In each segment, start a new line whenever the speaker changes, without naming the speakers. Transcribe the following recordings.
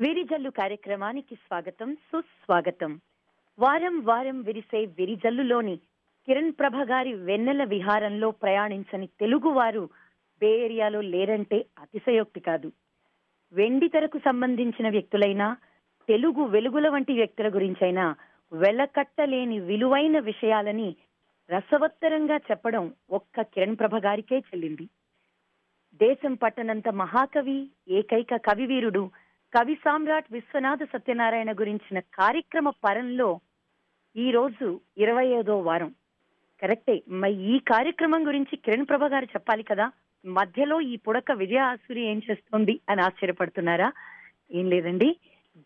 విరిజల్లు కార్యక్రమానికి స్వాగతం సుస్వాగతం. వారం వారం విరిసే విరిజల్లులోని కిరణ్ ప్రభ గారి వెన్నెల విహారంలో ప్రయాణించని తెలుగువారు బే ఏరియాలో లేరంటే అతిశయోక్తి కాదు. వెండి తెరకు సంబంధించిన వ్యక్తులైనా తెలుగు వెలుగుల వంటి వ్యక్తుల గురించైనా వెలకట్టలేని విలువైన విషయాలని రసవత్తరంగా చెప్పడం ఒక్క కిరణ్ ప్రభ గారికే చెల్లింది. దేశం పట్టనంత మహాకవి ఏకైక కవివీరుడు కవి సామ్రాట్ విశ్వనాథ సత్యనారాయణ గురించిన కార్యక్రమ పరంలో ఈ రోజు ఇరవై ఐదో వారం. కరెక్టే మరి ఈ కార్యక్రమం గురించి కిరణ్ ప్రభ గారు చెప్పాలి కదా. మధ్యలో ఈ పుడక విజయ ఆసురి ఏం చేస్తోంది అని ఆశ్చర్యపడుతున్నారా? ఏం లేదండి.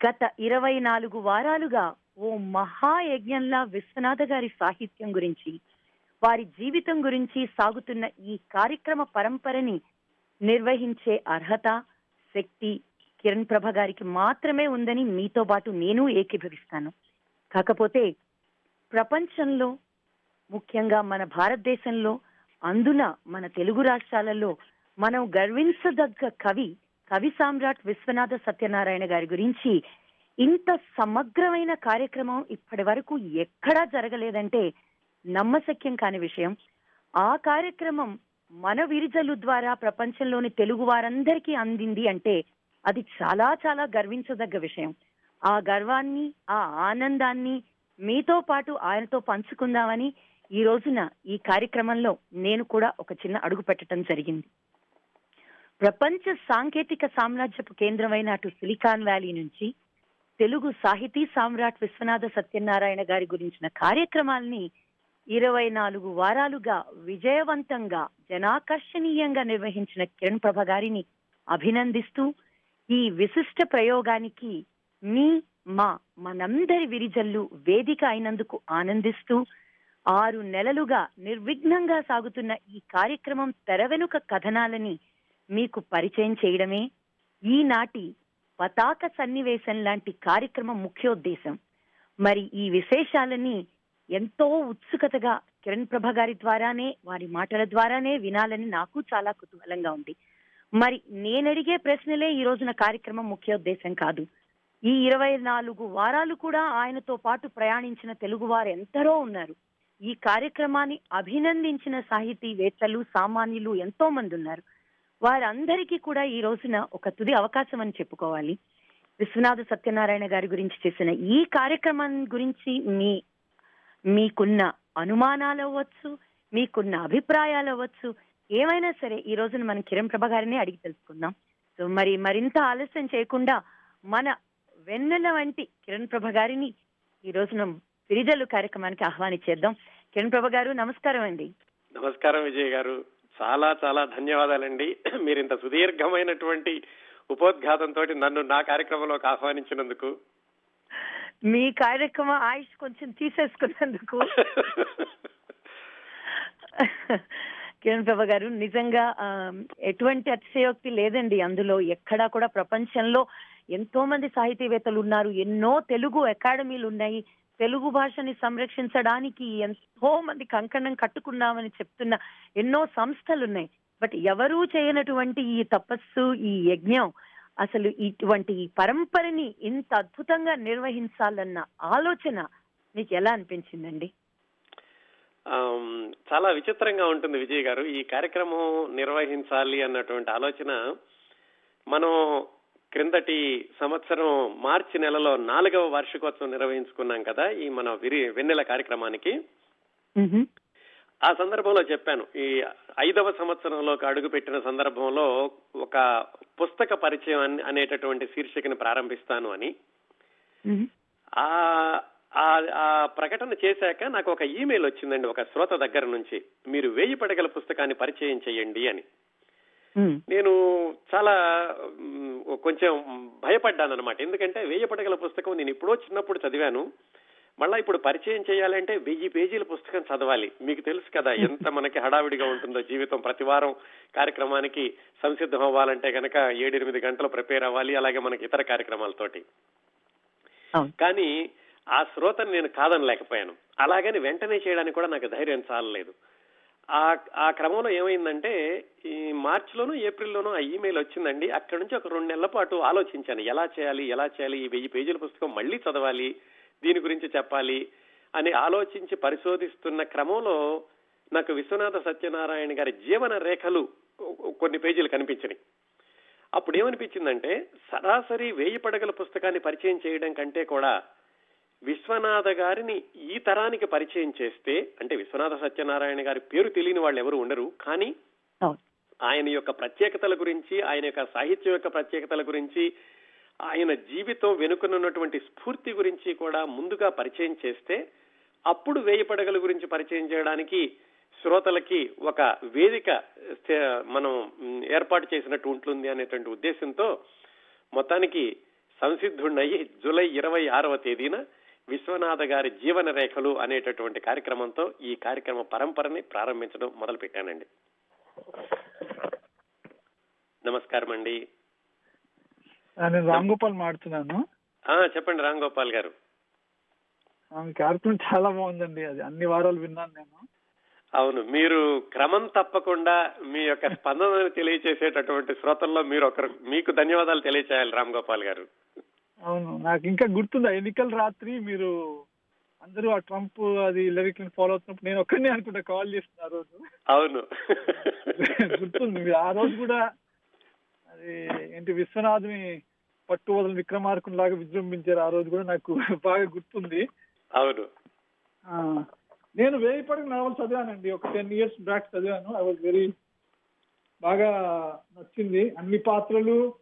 గత ఇరవై నాలుగు వారాలుగా ఓ మహాయజ్ఞంలా విశ్వనాథ గారి సాహిత్యం గురించి వారి జీవితం గురించి సాగుతున్న ఈ కార్యక్రమ పరంపరని నిర్వహించే అర్హత శక్తి కిరణ్ ప్రభ గారికి మాత్రమే ఉందని మీతో పాటు నేను ఏకీభవిస్తాను. కాకపోతే ప్రపంచంలో ముఖ్యంగా మన భారతదేశంలో అందున మన తెలుగు రాష్ట్రాలలో మనం గర్వించదగ్గ కవి కవి సామ్రాట్ విశ్వనాథ సత్యనారాయణ గారి గురించి ఇంత సమగ్రమైన కార్యక్రమం ఇప్పటి వరకు ఎక్కడా జరగలేదంటే నమ్మశక్యం కాని విషయం. ఆ కార్యక్రమం మన విరిజలు ద్వారా ప్రపంచంలోని తెలుగు వారందరికీ అందింది అంటే అది చాలా చాలా గర్వించదగ్గ విషయం. ఆ గర్వాన్ని ఆ ఆనందాన్ని మీతో పాటు ఆయనతో పంచుకుందామని ఈ రోజున ఈ కార్యక్రమంలో నేను కూడా ఒక చిన్న అడుగు పెట్టడం జరిగింది. ప్రపంచ సాంకేతిక సామ్రాజ్యపు కేంద్రమైన అటు సిలికాన్ వ్యాలీ నుంచి తెలుగు సాహితీ సామ్రాట్ విశ్వనాథ సత్యనారాయణ గారి గురించిన కార్యక్రమాల్ని ఇరవై నాలుగు వారాలుగా విజయవంతంగా జనాకర్షణీయంగా నిర్వహించిన కిరణ్ ప్రభ గారిని అభినందిస్తూ ఈ విశిష్ట ప్రయోగానికి మీ మా మనందరి విరిజల్లు వేదిక అయినందుకు ఆనందిస్తూ ఆరు నెలలుగా నిర్విఘ్నంగా సాగుతున్న ఈ కార్యక్రమం తెరవెనుక కథనాలని మీకు పరిచయం చేయడమే ఈనాటి పతాక సన్నివేశం లాంటి కార్యక్రమం ముఖ్యోద్దేశం. మరి ఈ విశేషాలని ఎంతో ఉత్సుకతగా కిరణ్ ప్రభ గారి ద్వారానే వారి మాటల ద్వారానే వినాలని నాకు చాలా కుతూహలంగా ఉంది. మరి నేనడిగే ప్రశ్నలే ఈ రోజున కార్యక్రమం ముఖ్యోద్దేశం కాదు. ఈ ఇరవై నాలుగు వారాలు కూడా ఆయనతో పాటు ప్రయాణించిన తెలుగువారు ఎంతరో ఉన్నారు. ఈ కార్యక్రమాన్ని అభినందించిన సాహితీవేత్తలు సామాన్యులు ఎంతో మంది ఉన్నారు. వారందరికీ కూడా ఈ రోజున ఒక తుది అవకాశం అని చెప్పుకోవాలి. విశ్వనాథ సత్యనారాయణ గారి గురించి చేసిన ఈ కార్యక్రమం గురించి మీ మీకున్న అనుమానాలు అవ్వచ్చు మీకున్న అభిప్రాయాలు అవ్వచ్చు ఏమైనా సరే ఈ రోజున మనం కిరణ్ ప్రభ గారిని అడిగి తెలుసుకుందాం. సో మరి మరింత ఆలస్యం చేయకుండా మన వెన్నెల వంటి కిరణ్ ప్రభ గారిని ఈ రోజున విరిజల్లు కార్యక్రమానికి ఆహ్వానించేద్దాం కిరణ్ ప్రభ గారు నమస్కారం అండి.
నమస్కారం విజయ్ గారు. చాలా చాలా ధన్యవాదాలండి. మీరు ఇంత సుదీర్ఘమైనటువంటి ఉపోద్ఘాతంతో నన్ను నా కార్యక్రమంలోకి ఆహ్వానించినందుకు.
మీ కార్యక్రమం ఆయుష్ కొంచెం తీసేసుకున్నందుకు. కిరణ్ ప్రభ గారు నిజంగా ఎటువంటి అతిశయోక్తి లేదండి అందులో. ఎక్కడా కూడా ప్రపంచంలో ఎంతో మంది సాహితీవేత్తలు ఉన్నారు ఎన్నో తెలుగు అకాడమీలు ఉన్నాయి తెలుగు భాషని సంరక్షించడానికి ఎంతో మంది కంకణం కట్టుకున్నామని చెప్తున్న ఎన్నో సంస్థలు ఉన్నాయి బట్ ఎవరూ చేయనటువంటి ఈ తపస్సు ఈ యజ్ఞం అసలు ఇటువంటి ఈ పరంపరని ఇంత అద్భుతంగా నిర్వహించాలన్న ఆలోచన మీకు ఎలా అనిపించిందండి?
చాలా విచిత్రంగా ఉంటుంది విజయ్ గారు ఈ కార్యక్రమం నిర్వహించాలి అన్నటువంటి ఆలోచన మనం క్రిందటి సంవత్సరం మార్చి నెలలో నాలుగవ వార్షికోత్సవం నిర్వహించుకున్నాం కదా ఈ మన విరి వెన్నెల కార్యక్రమానికి. ఆ సందర్భంలో చెప్పాను ఈ ఐదవ సంవత్సరంలోకి అడుగుపెట్టిన సందర్భంలో ఒక పుస్తక పరిచయం అన్- అనేటటువంటి శీర్షికను ప్రారంభిస్తాను అని. ఆ ఆ- ప్రకటన చేశాక నాకు ఒక ఈమెయిల్ వచ్చిందండి ఒక శ్రోత దగ్గర నుంచి. మీరు వేయి పడగల పుస్తకాన్ని పరిచయం చేయండి అని. నేను చాలా కొంచెం భయపడ్డాను అనమాట ఎందుకంటే వేయి పడగల పుస్తకం నేను ఎప్పుడో చిన్నప్పుడు చదివాను. మళ్ళా ఇప్పుడు పరిచయం చేయాలంటే వెయ్యి పేజీల పుస్తకం చదవాలి. మీకు తెలుసు కదా ఎంత మనకి హడావిడిగా ఉంటుందో జీవితం. ప్రతి వారం కార్యక్రమానికి సంసిద్ధం అవ్వాలంటే గనక ఏడెనిమిది గంటలు ప్రిపేర్ అవ్వాలి. అలాగే మనకి ఇతర కార్యక్రమాలతోటి. కానీ ఆ శ్రోతను నేను కాదనలేకపోయాను. అలాగని వెంటనే చేయడానికి కూడా నాకు ధైర్యం చాలలేదు. ఆ ఆ క్రమంలో ఏమైందంటే ఈ మార్చిలోనూ ఏప్రిల్లోనూ ఆ ఇమెయిల్ వచ్చిందండి. అక్కడి నుంచి ఒక రెండు నెలల పాటు ఆలోచించాను. ఎలా చేయాలి ఎలా చేయాలి ఈ వెయ్యి పేజీల పుస్తకం మళ్ళీ చదవాలి దీని గురించి చెప్పాలి అని ఆలోచించి పరిశోధిస్తున్న క్రమంలో నాకు విశ్వనాథ సత్యనారాయణ గారి జీవన రేఖలు కొన్ని పేజీలు కనిపించినాయి. అప్పుడు ఏమనిపించిందంటే సరాసరి వేయి పడగల పుస్తకాన్ని పరిచయం చేయడం కంటే కూడా విశ్వనాథ గారిని ఈ తరానికి పరిచయం చేస్తే అంటే విశ్వనాథ సత్యనారాయణ గారి పేరు తెలియని వాళ్ళు ఎవరు ఉండరు కానీ. ఆయన యొక్క ప్రత్యేకతల గురించి ఆయన యొక్క సాహిత్యం యొక్క ప్రత్యేకతల గురించి ఆయన జీవితం వెనుకనున్నటువంటి స్ఫూర్తి గురించి కూడా ముందుగా పరిచయం చేస్తే అప్పుడు వేయి పడగల గురించి పరిచయం చేయడానికి శ్రోతలకి ఒక వేదిక మనం ఏర్పాటు చేసినట్టు ఉంటుంది అనేటువంటి ఉద్దేశంతో మొత్తానికి సంసిద్ధుడయ్యి జూలై ఇరవై ఆరవ తేదీన విశ్వనాథ గారి జీవన రేఖలు అనేటటువంటి కార్యక్రమంతో ఈ కార్యక్రమ పరంపరని ప్రారంభించడం మొదలు పెట్టానండి నమస్కారం అండి.
నేను రామ్ గోపాల్ మాడుతున్నాను
ఆ, చెప్పండి రామ్ గోపాల్ గారు.
కార్యక్రమం చాలా బాగుందండి. అది అన్ని వారాలు విన్నాను నేను.
అవును మీరు క్రమం తప్పకుండా మీ యొక్క స్పందనను తెలియజేసేటటువంటి శ్రోతల్లో మీరు ఒకరు మీకు ధన్యవాదాలు తెలియచేయాలి రామ్ గోపాల్ గారు.
అవును. నాకు ఇంకా గుర్తుంది? ఎన్నికల రాత్రి మీరు అందరూ ఆ ట్రంప్ అది లిరిక్ ఫాలో అవుతున్నప్పుడు నేను ఒక్కడినే అనుకుంటా కాల్ చేసిన ఆ రోజు.
అవును.
గుర్తుంది. మీరు ఆ రోజు కూడా అది ఏంటి విశ్వనాథుని పట్టు వదలని విక్రమార్కుని లాగా విజృంభించారు. ఆ రోజు కూడా నాకు బాగా గుర్తుంది.
అవును.
నేను వేయి పడక నావల్ చదివానండి. ఒక టెన్ ఇయర్స్ బ్యాక్ చదివాను. ఐ వాజ్ వెరీ బాగా నచ్చింది. అన్ని పాత్రలు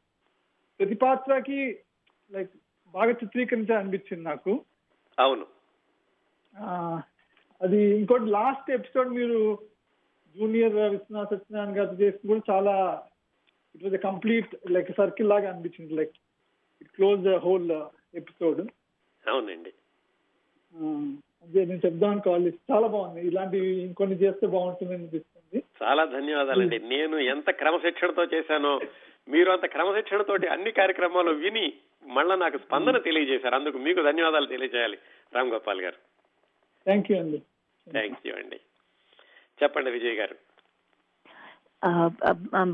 ప్రతి పాత్రకి లైక్ బాగా చిత్రీకరించాలి అనిపించింది నాకు.
అవును.
ఆ, అది ఇంకోటి లాస్ట్ ఎపిసోడ్ మీరు జూనియర్ విశ్వనాథ్ సత్యనారాయణ గారు చేసి కూడా చాలా it was complete like circle లాగా అనిపించింది like it close the whole episode
అవునండి.
అదే నేను చెప్దామని కాల్ చాలా బాగుంది. ఇలాంటివి ఇంకొన్ని చేస్తే బాగుంటుంది అనిపిస్తుంది.
చాలా ధన్యవాదాలండి. నేను ఎంత క్రమశిక్షణతో చేశానో మీరు అంత క్రమశిక్షణతోటి అన్ని కార్యక్రమాలు విని మళ్ళా నాకు స్పందన తెలియజేశారు. అందుకు మీకు ధన్యవాదాలు తెలియజేయాలి రామ్ గోపాల్ గారు.
థ్యాంక్ యూ అండి.
థ్యాంక్ యూ అండి. చెప్పండి విజయ్ గారు.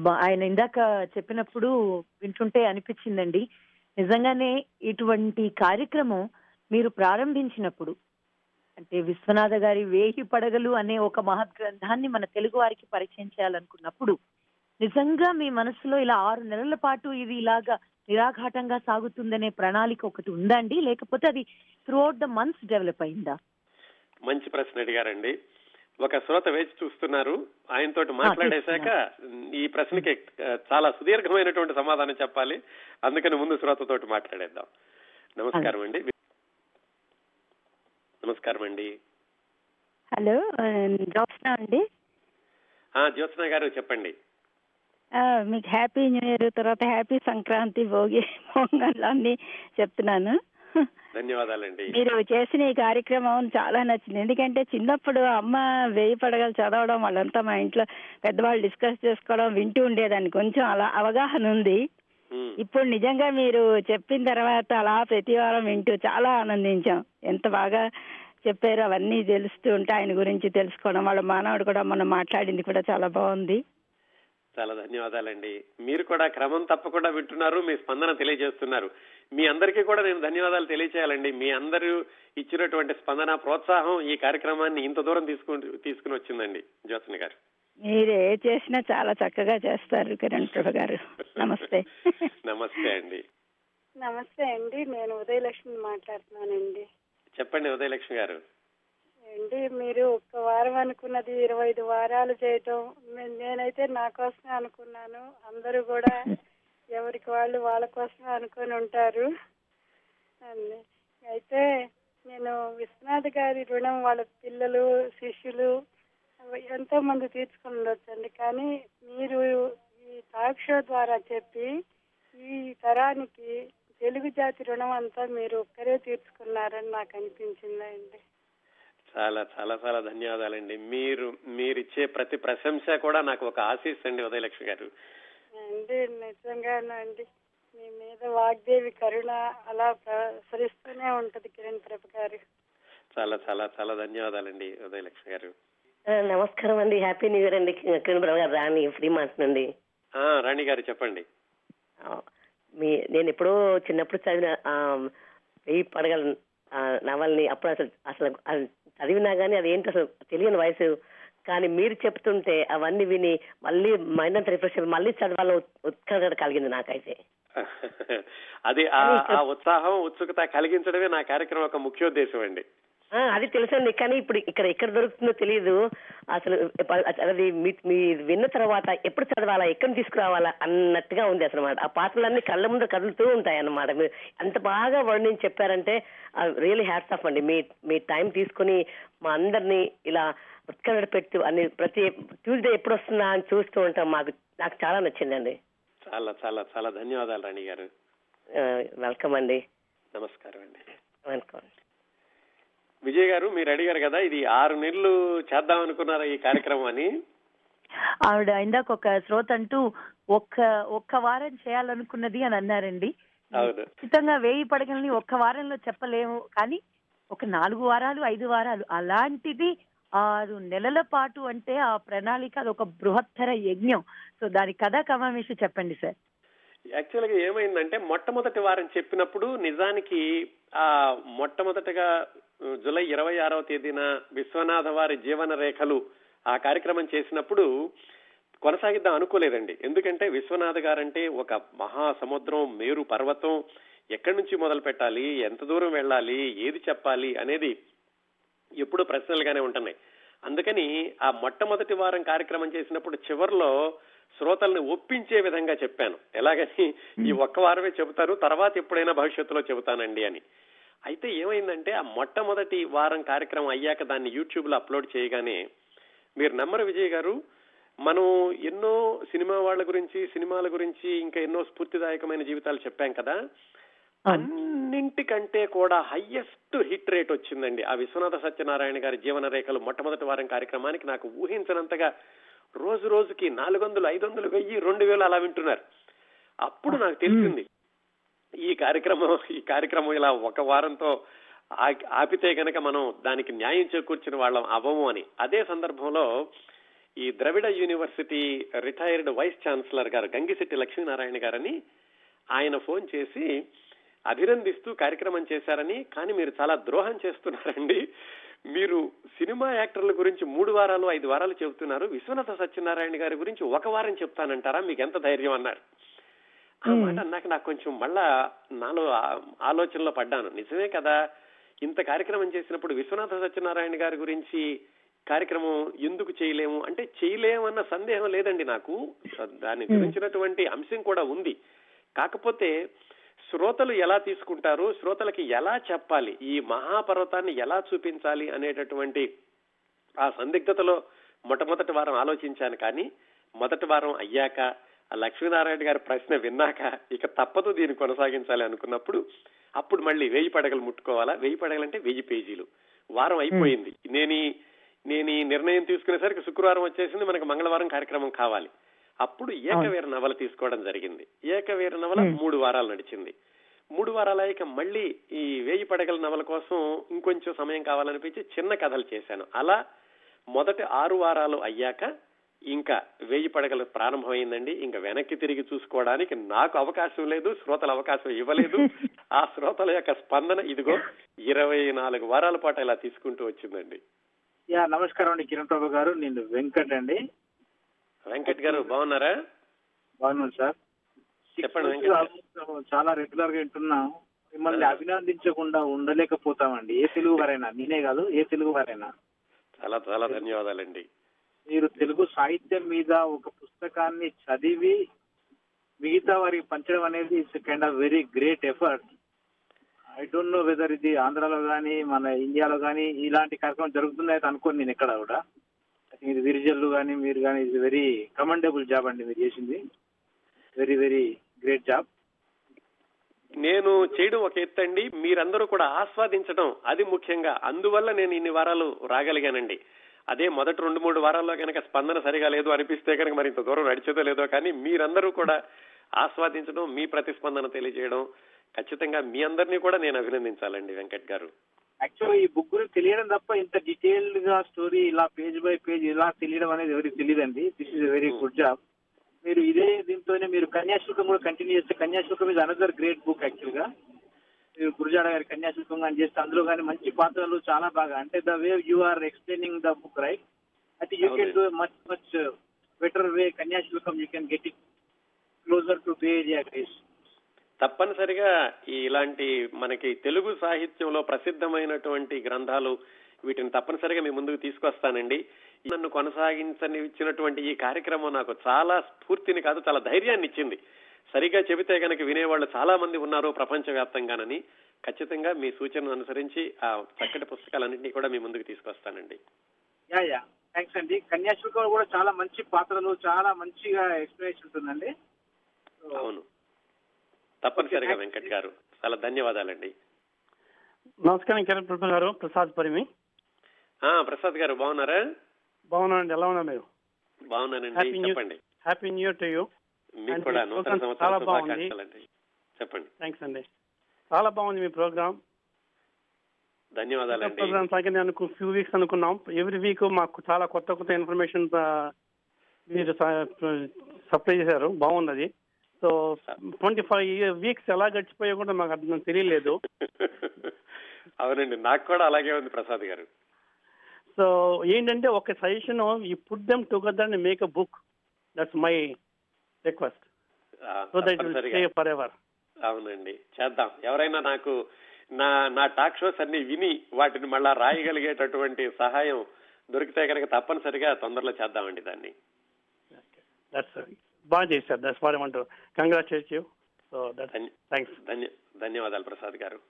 ఆయన ఇందాక చెప్పినప్పుడు వింటుంటే అనిపించిందండి. నిజంగానే ఇటువంటి కార్యక్రమం మీరు ప్రారంభించినప్పుడు అంటే విశ్వనాథ గారి వేయి పడగలు అనే ఒక మహత్ గ్రంథాన్ని మన తెలుగు వారికి పరిచయం చేయాలనుకున్నప్పుడు నిజంగా మీ మనసులో ఇలా ఆరు నెలల పాటు ఇది ఇలాగా నిరాఘాటంగా సాగుతుందనే ప్రణాళిక ఒకటి ఉందా అండి లేకపోతే అది throughout the months develop అయిందా?
మంచి ప్రశ్న అడిగారండి. ఒక శ్రోత వేచి చూస్తున్నారు. ఆయనతోటి మాట్లాడేశాక ఈ ప్రశ్నకి చాలా సుదీర్ఘమైనటువంటి సమాధానం చెప్పాలి. అందుకని ముందు శ్రోతతోటి మాట్లాడేద్దాం. నమస్కారం అండి. నమస్కారం అండి.
హలో జ్యోత్స్న అండి.
జ్యోత్స్న గారు చెప్పండి.
మీకు హ్యాపీ న్యూ ఇయర్ తర్వాత హ్యాపీ సంక్రాంతి భోగి పొంగల్ అన్ని చెప్తున్నాను.
ధన్యవాదాలండి.
మీరు చేసిన ఈ కార్యక్రమం చాలా నచ్చింది. ఎందుకంటే చిన్నప్పుడు అమ్మ వేయి పడగలు చదవడం వాళ్ళంతా మా ఇంట్లో పెద్దవాళ్ళు డిస్కస్ చేసుకోవడం వింటూ ఉండేదాన్ని. కొంచెం అలా అవగాహన ఉంది. ఇప్పుడు నిజంగా మీరు చెప్పిన తర్వాత అలా ప్రతి వారం వింటూ చాలా ఆనందించాం. ఎంత బాగా చెప్పారు అవన్నీ తెలుస్తూ ఉంటే ఆయన గురించి తెలుసుకోవడం వాళ్ళ మానవుడు కూడా మనం మాట్లాడింది కూడా చాలా బాగుంది.
చాలా ధన్యవాదాలండి. మీరు కూడా క్రమం తప్పకుండా వింటున్నారు మీ స్పందన తెలియజేస్తున్నారు. మీ అందరికీ కూడా నేను ధన్యవాదాలు తెలియచేయాలండి. మీ అందరూ ఇచ్చినటువంటి స్పందన ప్రోత్సాహం ఈ కార్యక్రమాన్ని ఇంత దూరం తీసుకుని తీసుకుని వచ్చిందండి. జ్యోత్స్న గారు.
మీరు ఏ చేసినా చాలా చక్కగా చేస్తారు కిరణ్ ప్రభ గారు. నమస్తే.
నమస్తే అండి.
నమస్తే అండి. నేను ఉదయలక్ష్మి మాట్లాడుతున్నానండి.
చెప్పండి ఉదయలక్ష్మి గారు.
అండి మీరు ఒక్క వారం అనుకున్నది ఇరవై ఐదు వారాలు చేయటం నేనైతే నా కోసమే అనుకున్నాను. అందరూ కూడా ఎవరికి వాళ్ళు వాళ్ళ కోసమే అనుకొని ఉంటారు. అండి. అయితే నేను విశ్వనాథ్ గారి రుణం వాళ్ళ పిల్లలు శిష్యులు ఎంతో మంది తీర్చుకుని ఉండొచ్చండి. కానీ మీరు ఈ టాక్ షో ద్వారా చెప్పి ఈ తరానికి తెలుగు జాతి రుణం అంతా మీరు ఒక్కరే తీర్చుకున్నారని నాకు అనిపించిందండి.
చాలా చాలా చాలా ధన్యవాదాలండి. మీరు మీరిచ్చే ప్రతి ప్రశంస కూడా నాకు ఒక ఆశీస్ అండి ఉదయలక్ష్మి గారు.
అండి నిజంగానే అండి. మీ మీద వాగ్దేవి కరుణ అలా ప్రసరిస్తూనే ఉంటది కిరణ్ ప్రభ గారు.
చాలా చాలా చాలా ధన్యవాదాలండి ఉదయలక్ష్మి గారు.
నమస్కారం అండి. హ్యాపీ న్యూ ఇయర్ అండి కిరణ్ బ్రహ్మ గారు. రాణి ఫ్రీ మాట్లాడండి
ఆ, రాణి గారు చెప్పండి.
మీ నేను ఎప్పుడో చిన్నప్పుడు చదివిన ఆ, వెయ్యి పడగల నవల్ని అప్పుడు అసలు అసలు చదివినా కానీ అది ఏంటి అసలు తెలియని వయసు. కానీ మీరు చెప్తుంటే అవన్నీ విని మళ్ళీ మైండ్ అంతా రిఫ్రెష్ మళ్ళీ చదవాలని ఉత్- ఉత్కంఠ కలిగింది నాకైతే.
అది ఆ ఉత్సాహం ఉత్సుకత కలిగించడమే నా కార్యక్రమం యొక్క ముఖ్యోద్దేశం అండి.
అది తెలుసండి. కానీ ఇప్పుడు ఇక్కడ ఎక్కడ దొరుకుతుందో తెలియదు అసలు అది మీ- విన్న తర్వాత ఎప్పుడు చదవాలా ఎక్కడ తీసుకురావాలా అన్నట్టుగా ఉంది అసలు ఆ పాటలన్నీ కళ్ళ ముందు కదులుతూ ఉంటాయి అన్నమాట మీరు అంత బాగా వర్ణించి చెప్పారంటే రియలీ హ్యాట్స్ ఆఫ్ అండి. మీ మీ టైం తీసుకుని మా అందరినీ ఇలా ఉత్కంఠ పెట్టు అన్ని ప్రతి ట్యూస్డే ఎప్పుడు వస్తుందా అని చూస్తూ ఉంటాం. మాకు నాకు చాలా నచ్చిందండి.
చాలా చాలా చాలా ధన్యవాదాలు రాణి గారు.
వెల్కమ్ అండి.
నమస్కారం అండి.
వెల్కమ్.
విజయ్ గారు మీరు అడిగారు కదా ఇది ఆరు నెలలు చేద్దాం అనుకున్నారా ఈ కార్యక్రమం అని?
ఆవిడ ఇందాక ఒక శ్రోత అంటూ ఒక్క ఒక్క వారం చేయాలనుకున్నది అని అన్నారండి. ఖచ్చితంగా వేయి పడగల్ని ఒక్క వారంలో చెప్పలేము కానీ ఒక నాలుగు వారాలు ఐదు వారాలు అలాంటిది ఆరు నెలల పాటు అంటే ఆ ప్రణాళిక అది ఒక బృహత్తర యజ్ఞం. సో దాని కథ కమామేషి చెప్పండి సార్.
యాక్చువల్గా ఏమైందంటే మొట్టమొదటి వారం చెప్పినప్పుడు నిజానికి ఆ మొట్టమొదటగా జూలై ఇరవై ఆరవ తేదీన విశ్వనాథ వారి జీవన రేఖలు ఆ కార్యక్రమం చేసినప్పుడు కొనసాగిద్దాం అనుకోలేదండి. ఎందుకంటే విశ్వనాథ్ గారంటే ఒక మహా సముద్రం మేరు పర్వతం ఎక్కడి నుంచి మొదలు పెట్టాలి ఎంత దూరం వెళ్ళాలి ఏది చెప్పాలి అనేది ఎప్పుడు ప్రశ్నలుగానే ఉంటున్నాయి. అందుకని ఆ మొట్టమొదటి వారం కార్యక్రమం చేసినప్పుడు చివర్లో శ్రోతల్ని ఒప్పించే విధంగా చెప్పాను. ఎలాగని ఈ ఒక్క వారమే చెబుతారు తర్వాత ఎప్పుడైనా భవిష్యత్తులో చెబుతానండి అని. అయితే ఏమైందంటే ఆ మొట్టమొదటి వారం కార్యక్రమం అయ్యాక దాన్ని యూట్యూబ్లో అప్లోడ్ చేయగానే మీరు నమ్మరు విజయ్ గారు మనం ఎన్నో సినిమా వాళ్ళ గురించి సినిమాల గురించి ఇంకా ఎన్నో స్ఫూర్తిదాయకమైన జీవితాలు చెప్పాం కదా. అన్నింటికంటే కూడా హయ్యెస్ట్ హిట్ రేట్ వచ్చిందండి. ఆ విశ్వనాథ సత్యనారాయణ గారి జీవన రేఖలు మొట్టమొదటి వారం కార్యక్రమానికి నాకు ఊహించినంతగా రోజు రోజుకి నాలుగు వందలు ఐదు వందలు వెయ్యి రెండు వేలు అలా వింటున్నారు. అప్పుడు నాకు తెలిసింది కార్యక్రమం ఈ కార్యక్రమం ఇలా ఒక వారంతో ఆపితే గనక మనం దానికి న్యాయం చేకూర్చిన వాళ్ళం అవ్వము అని. అదే సందర్భంలో ఈ Dravida university retired vice chancellor గారు గంగిశెట్టి లక్ష్మీనారాయణ గారని ఆయన ఫోన్ చేసి అభినందిస్తూ కార్యక్రమం చేశారని కానీ మీరు చాలా ద్రోహం చేస్తున్నారండి. మీరు సినిమా యాక్టర్ల గురించి మూడు వారాలు ఐదు వారాలు చెబుతున్నారు. విశ్వనాథ సత్యనారాయణ గారి గురించి ఒక వారం చెప్తానంటారా? మీకు ఎంత ధైర్యం అన్నారు? ఆ మాట అన్నాక నాకు కొంచెం మళ్ళా నాలో ఆలోచనలో పడ్డాను. నిజమే కదా ఇంత కార్యక్రమం చేసినప్పుడు విశ్వనాథ సత్యనారాయణ గారి గురించి కార్యక్రమం ఎందుకు చేయలేము? అంటే చేయలేమన్న సందేహం లేదండి నాకు. దాని గురించినటువంటి అంశం కూడా ఉంది. కాకపోతే శ్రోతలు ఎలా తీసుకుంటారు? శ్రోతలకి ఎలా చెప్పాలి? ఈ మహాపర్వతాన్ని ఎలా చూపించాలి అనేటటువంటి ఆ సందిగ్ధతలో మొట్టమొదటి వారం ఆలోచించాను కానీ మొదటి వారం అయ్యాక ఆ లక్ష్మీనారాయణ గారి ప్రశ్న విన్నాక ఇక తప్పదు దీన్ని కొనసాగించాలి అనుకున్నప్పుడు అప్పుడు మళ్ళీ వెయ్యి పడగలు ముట్టుకోవాలా? వెయ్యి పడగలు అంటే వెయ్యి పేజీలు. వారం అయిపోయింది. నేను నేను ఈ నిర్ణయం తీసుకునేసరికి శుక్రవారం వచ్చేసింది మనకి మంగళవారం కార్యక్రమం కావాలి. అప్పుడు ఏకవీర నవల తీసుకోవడం జరిగింది. ఏకవీర నవల మూడు వారాలు నడిచింది. మూడు వారాలు అయ్యాక మళ్ళీ ఈ వేయి పడగల నవల కోసం ఇంకొంచెం సమయం కావాలనిపించి చిన్న కథలు చేశాను. అలా మొదటి ఆరు వారాలు అయ్యాక ఇంకా వేయి పడగలు ప్రారంభమైందండి. ఇంకా వెనక్కి తిరిగి చూసుకోవడానికి నాకు అవకాశం లేదు శ్రోతల అవకాశం ఇవ్వలేదు. ఆ శ్రోతల యొక్క స్పందన ఇదిగో ఇరవై నాలుగు వారాల పాటు ఇలా తీసుకుంటూ వచ్చిందండి.
యా నమస్కారం అండి కిరణ్ ప్రభు గారు. నేను వెంకట్ అండి.
వెంకట్ గారు బాగున్నారా?
బాగున్నాను సార్.
చెప్పండి
చాలా రెగ్యులర్గా వింటున్నాం. మిమ్మల్ని అభినందించకుండా ఉండలేకపోతామండి. ఏ తెలుగు వారైనా నేనే కాదు ఏ తెలుగు వారైనా.
చాలా చాలా ధన్యవాదాలండి.
మీరు తెలుగు సాహిత్యం మీద ఒక పుస్తకాన్ని చదివి మిగతా వారికి పంచడం అనేది it's kind of very great effort I don't know whether ఇది ఆంధ్రాలో కానీ మన ఇండియాలో కానీ ఇలాంటి కార్యక్రమం జరుగుతుంది అయితే అనుకోను నేను ఎక్కడ కూడా. మీరు ఇది విరిజల్లు కానీ మీరు కానీ ఇది వెరీ కమెండబుల్ జాబ్ అండి మీరు చేసింది. వెరీ వెరీ గ్రేట్ జాబ్
నేను చేయడం ఒక ఎత్తండి మీరందరూ కూడా ఆస్వాదించడం అది ముఖ్యంగా. అందువల్ల నేను ఇన్ని వారాలు రాగలిగానండి. అదే మొదటి రెండు మూడు వారాల్లో కనుక స్పందన సరిగా లేదు అనిపిస్తే కనుక మరి ఇంత దూరం నడిచేదో లేదో కానీ మీరందరూ కూడా ఆస్వాదించడం మీ ప్రతిస్పందన తెలియజేయడం ఖచ్చితంగా మీ అందరినీ కూడా నేను అభినందించాలండి వెంకట్ గారు.
యాక్చువల్గా ఈ బుక్ గురించి తెలియడం తప్ప ఇంత డీటెయిల్డ్గా స్టోరీ ఇలా పేజ్ బై పేజ్ ఇలా తెలియడం అనేది ఎవరికి తెలియదండి. This is very good job మీరు ఇదే దీంతోనే మీరు కన్యాశుల్కం కూడా కంటిన్యూ చేస్తే Kanyasulkam is another great book యాక్చువల్గా. గురుజాడ గారి కన్యాశుల్కం కానీ చేస్తే అందులో కానీ మంచి పాత్రలు చాలా బాగా. అంటే the way you are explaining the book right? అయితే you can do much much better way Kanyasulkam. You can get it closer to Bay Area grace
తప్పనిసరిగా ఈ ఇలాంటి మనకి తెలుగు సాహిత్యంలో ప్రసిద్ధమైనటువంటి గ్రంథాలు వీటిని తప్పనిసరిగా మీ ముందుకు తీసుకొస్తానండి. నన్ను కొనసాగించని ఇచ్చినటువంటి ఈ కార్యక్రమం నాకు చాలా స్ఫూర్తిని కాదు చాలా ధైర్యాన్ని ఇచ్చింది సరిగా చెబితే గనక వినేవాళ్ళు చాలా మంది ఉన్నారు ప్రపంచవ్యాప్తంగానని. ఖచ్చితంగా మీ సూచనను అనుసరించి ఆ చక్కటి పుస్తకాలన్నింటినీ కూడా మీ ముందుకు తీసుకొస్తానండి.
Yeah yeah. థ్యాంక్స్ అండి. కన్యాశుల్కం కూడా చాలా మంచి పాత్రలు చాలా మంచిగా ఎక్స్ప్లెనేషన్ ఉంటుందండి
అవును. తప్పనిసరిగా వెంకట్ గారు. చాలా ధన్యవాదాలండి.
నమస్కారం కిరణ్ ప్రభు గారు. ప్రసాద్ పరిమి.
ఆ ప్రసాద్ గారు బాగున్నారా?
బాగున్నానండి. ఎలా ఉన్నారు మీరు?
బాగున్నానండి.
Happy new happy new year to you.
మీకు కూడా నూతన సంవత్సర
బాగుంది.
శుభాకాంక్షలండి. చెప్పండి.
థ్యాంక్స్ అండి. చాలా బాగుంది మీ ప్రోగ్రామ్.
ధన్యవాదాలండి.
ప్రోగ్రామ్ సాగే నేను ఫ్యూ వీక్స్ అనుకున్నాం. ఎవ్రీ వీక్ మాకు చాలా కొత్త కొత్త ఇన్ఫర్మేషన్ మీరు సప్లై చేశారు. బాగున్నది సో ట్వంటీ ఫైవ్ వీక్స్ ఎలా గడిచిపోయా కూడా మాకు అర్థం తెలియలేదు.
అవునండి. నాకు కూడా అలాగే ఉంది ప్రసాద్ గారు.
సో ఏంటంటే ఒక సజెషన్ ఈ put them together and make a book that's my request.
ఆ,
సో దట్ విల్
తప్పనిసరిగా.
స్టే ఫర్ ఎవర్
అవునండి చేద్దాం. ఎవరైనా నాకు నా నా టాక్ షోస్ అన్ని విని వాటిని మళ్ళా రాయగలిగేటటువంటి సహాయం దొరికితే కనుక తప్పనిసరిగా తొందరలో చేద్దామండి దాన్ని.
బాగా చేశారు. దట్స్ కంగ్రాచులేట్ యూ సో
ధన్య-
థ్యాంక్స్
ధన్య ధన్యవాదాలు ప్రసాద్ గారు.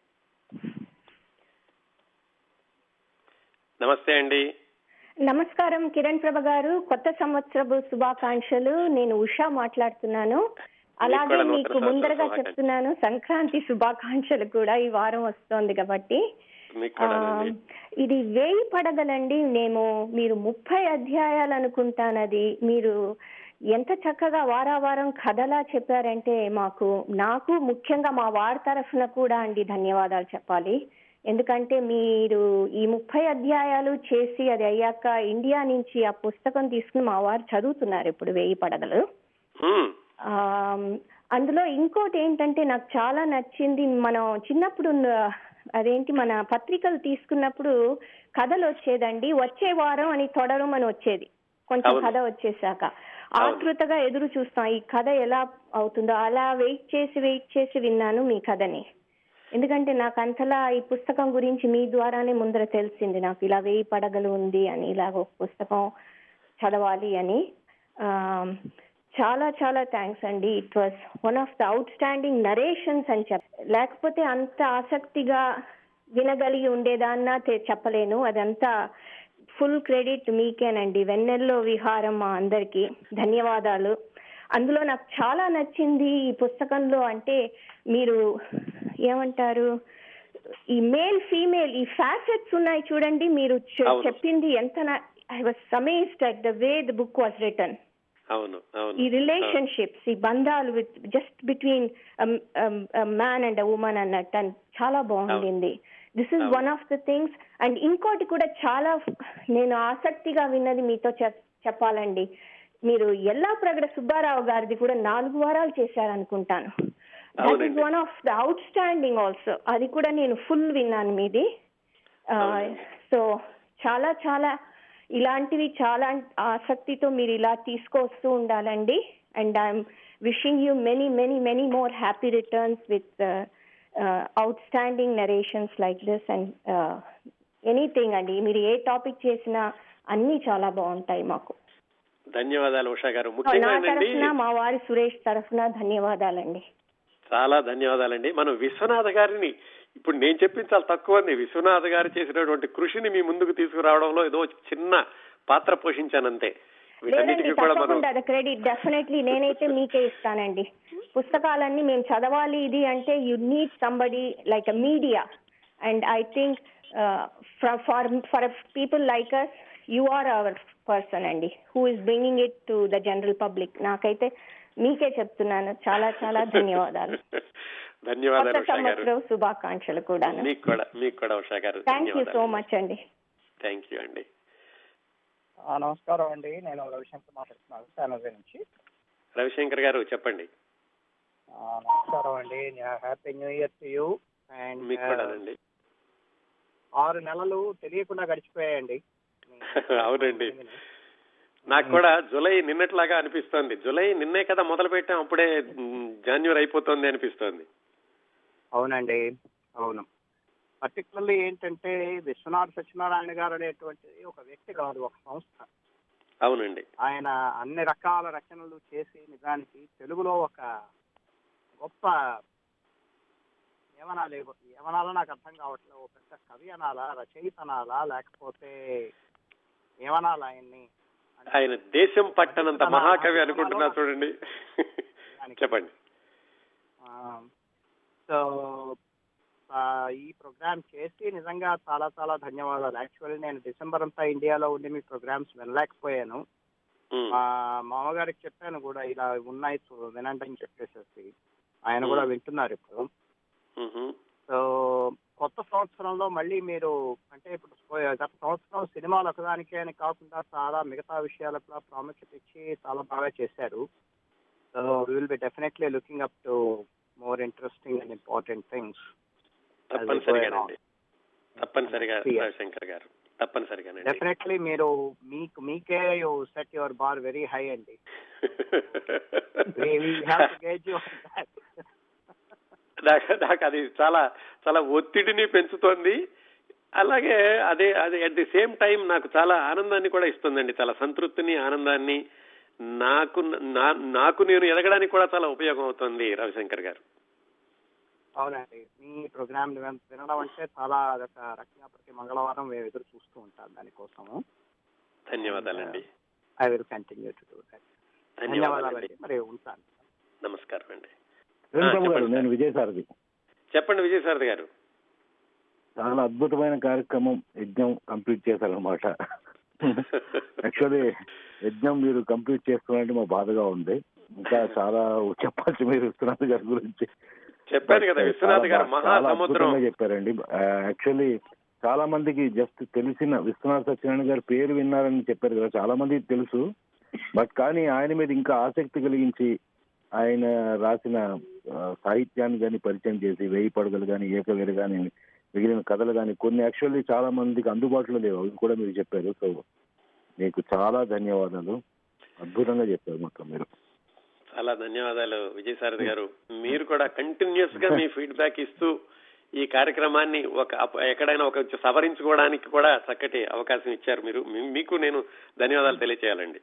నమస్తే అండి.
నమస్కారం కిరణ్ ప్రభ గారు. కొత్త సంవత్సరపు శుభాకాంక్షలు. నేను ఉషా మాట్లాడుతున్నాను. అలాగే మీకు ముందరగా. చెప్తున్నాను సంక్రాంతి శుభాకాంక్షలు కూడా ఈ వారం వస్తోంది కాబట్టి. ఇది వేయి పడగలండి మేము మీరు ముప్పై అధ్యాయాలు అనుకుంటానది మీరు ఎంత చక్కగా వారావారం కథలా చెప్పారంటే మాకు నాకు ముఖ్యంగా మా వారి తరఫున కూడా అండి ధన్యవాదాలు చెప్పాలి. ఎందుకంటే మీరు ఈ ముప్పై అధ్యాయాలు చేసి అది అయ్యాక ఇండియా నుంచి ఆ పుస్తకం తీసుకుని మా వారు చదువుతున్నారు ఇప్పుడు వేయి పడగలు. అందులో ఇంకోటి ఏంటంటే నాకు చాలా నచ్చింది మనం చిన్నప్పుడు అదేంటి మన పత్రికలు తీసుకున్నప్పుడు కథలు వచ్చేదండి వచ్చే వారం అని తొడరం అని వచ్చేది. కొంచెం. కథ వచ్చేసాక ఆతృతగా ఎదురు చూస్తాం ఈ కథ ఎలా అవుతుందో అలా వెయిట్ చేసి వెయిట్ చేసి విన్నాను మీ కథని. ఎందుకంటే నాకు అంతలా ఈ పుస్తకం గురించి మీ ద్వారానే ముందర తెలిసింది. నాకు ఇలా వేయి పడగలు ఉంది అని ఇలాగ ఒక పుస్తకం చదవాలి అని. చాలా చాలా థ్యాంక్స్ అండి. It was one of the outstanding narrations అని చెప్ప లేకపోతే అంత ఆసక్తిగా వినగలిగి ఉండేదాన్నా చెప్పలేను. అదంతా ఫుల్ క్రెడిట్ మీకేనండి. వెన్నెల్లో విహారం మా అందరికి. ధన్యవాదాలు. అందులో నాకు చాలా నచ్చింది ఈ పుస్తకంలో అంటే మీరు ఏమంటారు? ఈ మేల్ ఫీమేల్ ఈ ఫ్యాసెట్స్ ఉన్నాయి చూడండి మీరు. చెప్పింది ఎంత I was amazed at the way the book was written
అవును
ఈ రిలేషన్షిప్స్ ఈ బంధాలు with just between man and woman అన్నట్టు అని చాలా బాగుండింది. This is one of the things. And ఇంకోటి కూడా చాలా నేను ఆసక్తిగా విన్నది మీతో చెప్- చెప్పాలండి. మీరు ఎల్లా ప్రగడ సుబ్బారావు గారిది కూడా నాలుగు వారాలు చేశారనుకుంటాను. దట్
అవునండి.
One of the outstanding also అది కూడా నేను ఫుల్ విన్నాను మీది. సో చాలా చాలా ఇలాంటివి చాలా ఆసక్తితో మీరు ఇలా తీసుకొస్తూ ఉండాలండి. And I'm wishing you many many many more happy returns with outstanding narrations like this and anything అండి. మీరు ఏ టాపిక్ చేసినా అన్ని చాలా బాగుంటాయి మాకు.
ధన్యవాదాలు ఉషా గారు.
నా తరఫున మా వారి సురేష్ తరఫున ధన్యవాదాలండి.
చాలా ధన్యవాదాలండి. మనం విశ్వనాథ గారిని ఇప్పుడు నేను చెప్పింది చాలా తక్కువ అండి విశ్వనాథ గారు చేసినటువంటి కృషిని మీ ముందుకు తీసుకురావడంలో ఏదో చిన్న పాత్ర పోషించానంతే.
క్రెడిట్ డెఫినెట్లీ నేనైతే మీకే ఇస్తానండి. పుస్తకాలన్నీ మేము చదవాలి ఇది అంటే you need somebody like a media and I think for for people like us you are our person అండి who is bringing it to the general public నాకైతే మీకే చెప్తున్నాను. చాలా చాలా ధన్యవాదాలు.
ధన్యవాదాలు
సంవత్సరం శుభాకాంక్షలు కూడా
మీకు కూడా మీకు కూడా ఉషా గారు.
థ్యాంక్ యూ సో మచ్ అండి.
థ్యాంక్ యూ అండి.
ఆ, నమస్కారం అండి. నేను రవిశంకర్ మాట్లాడుతున్నాను శానోజే నుంచి.
రవిశంకర్ గారు చెప్పండి.
ఆ, నమస్కారం అండి. Happy new year to you. And
మీకు కూడానండి.
ఆరు నెలలు తెలియకుండా గడిచిపోయాయండి.
అవునండి. నాకు కూడా జూలై నిన్నట్లాగా అనిపిస్తోంది. జూలై నిన్నే కదా మొదలు పెట్టాం అప్పుడే జాన్యువరి అయిపోతుంది అనిపిస్తోంది.
అవునండి. అవును. పర్టికులర్లీ ఏంటంటే విశ్వనాథ్ సత్యనారాయణ గారు అనేటువంటిది ఒక వ్యక్తి కాదు ఒక సంస్థ.
అవునండి.
ఆయన అన్ని రకాల రచనలు చేసి నిజానికి తెలుగులో ఒక గొప్ప ఏమనాలి ఏమనాలో నాకు అర్థం కావట్లేదు. ఒక పెద్ద కవి అనాలా రచయిత అనాలా లేకపోతే ఏమనాలా ఆయన్ని?
ఆయన దేశం పట్టనంత మహాకవి అనుకుంటున్నా చూడండి. చెప్పండి.
సో ఈ ప్రోగ్రామ్ చేసి నిజంగా చాలా చాలా ధన్యవాదాలు. యాక్చువల్లీ నేను డిసెంబర్ అంతా ఇండియాలో ఉండి మీ ప్రోగ్రామ్స్ వినలేకపోయాను.
మ్,
మామగారికి చెప్పాను కూడా ఇలా ఉన్నాయి చూ- వినండి అని చెప్పేసేసి. ఆయన కూడా వింటున్నారు ఇప్పుడు. సో కొత్త సంవత్సరంలో మళ్ళీ మీరు అంటే ఇప్పుడు గత సంవత్సరం సినిమాలు ఒకదానికే అని కాకుండా చాలా మిగతా విషయాలకు కూడా ప్రాముఖ్యత ఇచ్చి చాలా బాగా చేశారు. So will be definitely looking up to more interesting and. Important things
తప్పనిసరిగా గారు
డెఫినెట్లీ మీరు మీకు మీకే you set your bar very high అండి.
నాకు నాకు అది చాలా చాలా ఒత్తిడిని పెంచుతోంది. అలాగే అదే అది అట్ ది సేమ్ టైం నాకు చాలా ఆనందాన్ని కూడా ఇస్తుందండి. చాలా సంతృప్తిని ఆనందాన్ని నాకు నాకు నేను ఎదగడానికి కూడా చాలా ఉపయోగం అవుతుంది రవిశంకర్ గారు.
అవునండి. మీ ప్రోగ్రామ్ వినడం అంటే చాలా అదొక రకంగా ప్రతి మంగళవారం మేము ఎదురు చూస్తూ ఉంటాం దానికోసము.
ధన్యవాదాలండి.
I will continue to do that
ధన్యవాదాలండి.
మరి ఉంటాను.
నమస్కారం అండి
గారు నేను విజయసారథి.
చెప్పండి విజయసారథి గారు.
చాలా అద్భుతమైన కార్యక్రమం యజ్ఞం కంప్లీట్ చేశారనమాట యాక్చువల్లీ యజ్ఞం మీరు కంప్లీట్ చేస్తున్నారంటే మా బాధగా ఉంది. ఇంకా చాలా చెప్పాల్సి మీరు విశ్వనాథ్ గారి గురించి.
చెప్పాను కదా విశ్వనాథ్ గారు మహాసముద్రం.
అద్భుతంగా చెప్పారండి. యాక్చువల్లీ చాలా మందికి జస్ట్ తెలిసిన విశ్వనాథ్ సత్యనారాయణ గారి పేరు విన్నారని చెప్పారు కదా చాలా మందికి తెలుసు. బట్ కానీ ఆయన మీద ఇంకా ఆసక్తి కలిగించి ఆయన రాసిన సాహిత్యాన్ని కానీ పరిచయం చేసి వేయి పడగలు కానీ ఏకవేరు కానీ మిగిలిన కథలు కానీ కొన్ని యాక్చువల్లీ చాలా మందికి అందుబాటులో లేవు. అవి కూడా మీరు చెప్పారు. సో మీకు చాలా ధన్యవాదాలు. అద్భుతంగా చెప్పారు మొత్తం మీరు.
చాలా ధన్యవాదాలు విజయసారథి గారు. మీరు కూడా కంటిన్యూస్గా మీ ఫీడ్బ్యాక్ ఇస్తూ ఈ కార్యక్రమాన్ని ఒక ఎక్కడైనా ఒక సవరించుకోవడానికి కూడా చక్కటి అవకాశం ఇచ్చారు మీరు. మీకు నేను ధన్యవాదాలు తెలియచేయాలండి.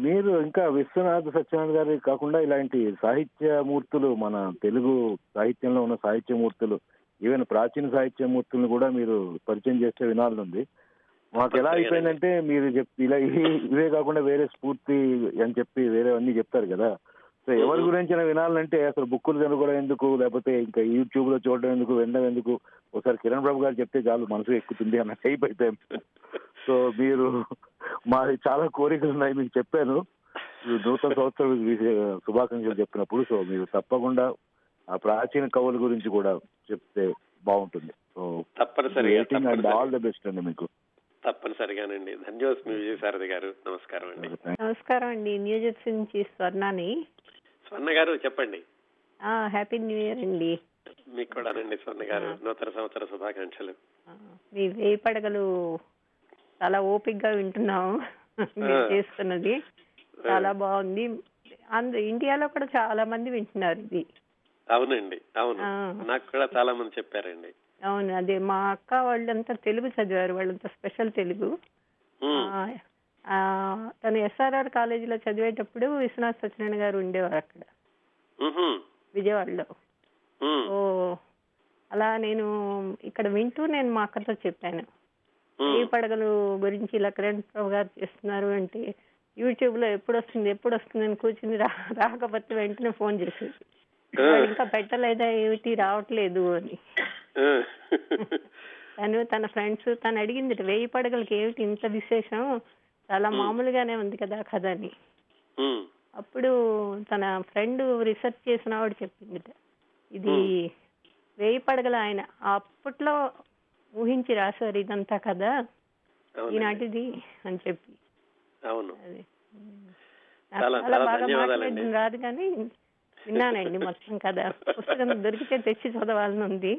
మీరు ఇంకా విశ్వనాథ సత్యనారాయణ గారి కాకుండా ఇలాంటి సాహిత్య మూర్తులు మన తెలుగు సాహిత్యంలో ఉన్న సాహిత్య మూర్తులు ఈవెన్ ప్రాచీన సాహిత్య మూర్తులను కూడా మీరు పరిచయం చేస్తే వినాలనుంది మాకు ఎలా అయిపోయిందంటే మీరు చెప్ ఇలా ఇవి- కాకుండా వేరే స్ఫూర్తి అని చెప్పి వేరే అన్ని చెప్తారు కదా. సో ఎవరి గురించి వినాలంటే అసలు బుక్కులు చదువుకోవడం ఎందుకు? లేకపోతే ఇంకా యూట్యూబ్లో చూడడం ఎందుకు? వినడం ఎందుకు? ఒకసారి కిరణ్ బాబు గారు చెప్తే చాలు మనసు ఎక్కుతుంది అన్న టైప్ అయిపోయాం సో మీరు మాది చాలా కోరికలు ఉన్నాయి మీకు చెప్పాను. నూతన సంవత్సరం శుభాకాంక్షలు చెప్పినప్పుడు సో మీరు తప్పకుండా ఆ ప్రాచీన కవుల గురించి కూడా చెప్తే బాగుంటుంది. సో
తప్పనిసరిగా
అండ్. ఆల్ ద బెస్ట్ అండి మీకు.
తప్పనిసరిగానండి. ధన్యవాదం విజయసారథి గారు. నమస్కారం అండి.
నమస్కారం అండి. న్యూ జెర్సీ నుంచి స్వర్ణాని.
స్వర్ణ గారు చెప్పండి.
ఆ, హ్యాపీ న్యూ ఇయర్ అండి.
మీకు కూడానండి స్వర్ణ గారు. నూతన సంవత్సర శుభాకాంక్షలు.
మీ వేయి పడగలు చాలా ఓపిక్గా వింటున్నాము మీరు. చేస్తున్నది. చాలా బాగుంది. అందు ఇండియాలో కూడా చాలా మంది వింటున్నారు ఇది.
అవునండి అవును. నాకు కూడా చాలా మంది చెప్పారండి.
అవును అదే మా అక్క వాళ్ళంతా తెలుగు చదివారు వాళ్ళంతా స్పెషల్ తెలుగు. తను ఎస్ఆర్ఆర్ కాలేజీలో చదివేటప్పుడు విశ్వనాథ్ సత్యనారాయణ గారు ఉండేవారు అక్కడ. విజయవాడలో. ఓ అలా నేను ఇక్కడ వింటూ నేను మా అక్కతో చెప్పాను. ఈ పడగలు గురించి ఇలా కిరణ్ ప్రభు గారు చేస్తున్నారు అంటే యూట్యూబ్లో ఎప్పుడు వస్తుంది ఎప్పుడు వస్తుంది అని కూర్చుని రా రాకపోతే వెంటనే ఫోన్. "వాడు ఇంకా పెట్టలేదా ఏమిటి? రావట్లేదు అని. తను తన ఫ్రెండ్స్ తను అడిగింది వెయ్యి పడగలకి ఏమిటి? ఇంత విశేషం? చాలా. మామూలుగానే ఉంది కదా కథ అని. అప్పుడు తన ఫ్రెండ్ రీసెర్చ్ చేసిన ఆవిడ చెప్పింది ఇది వేయి పడగల ఆయన అప్పట్లో ఊహించి రాశారు ఇదంతా కదా. ఈనాటిది అని చెప్పి.
అవును. చాలా
బాగా మాట్లాడడం రాదు కానీ విన్నానండి మొత్తం కదా. పుస్తకం దొరికితే తెచ్చి చదవాలని ఉంది.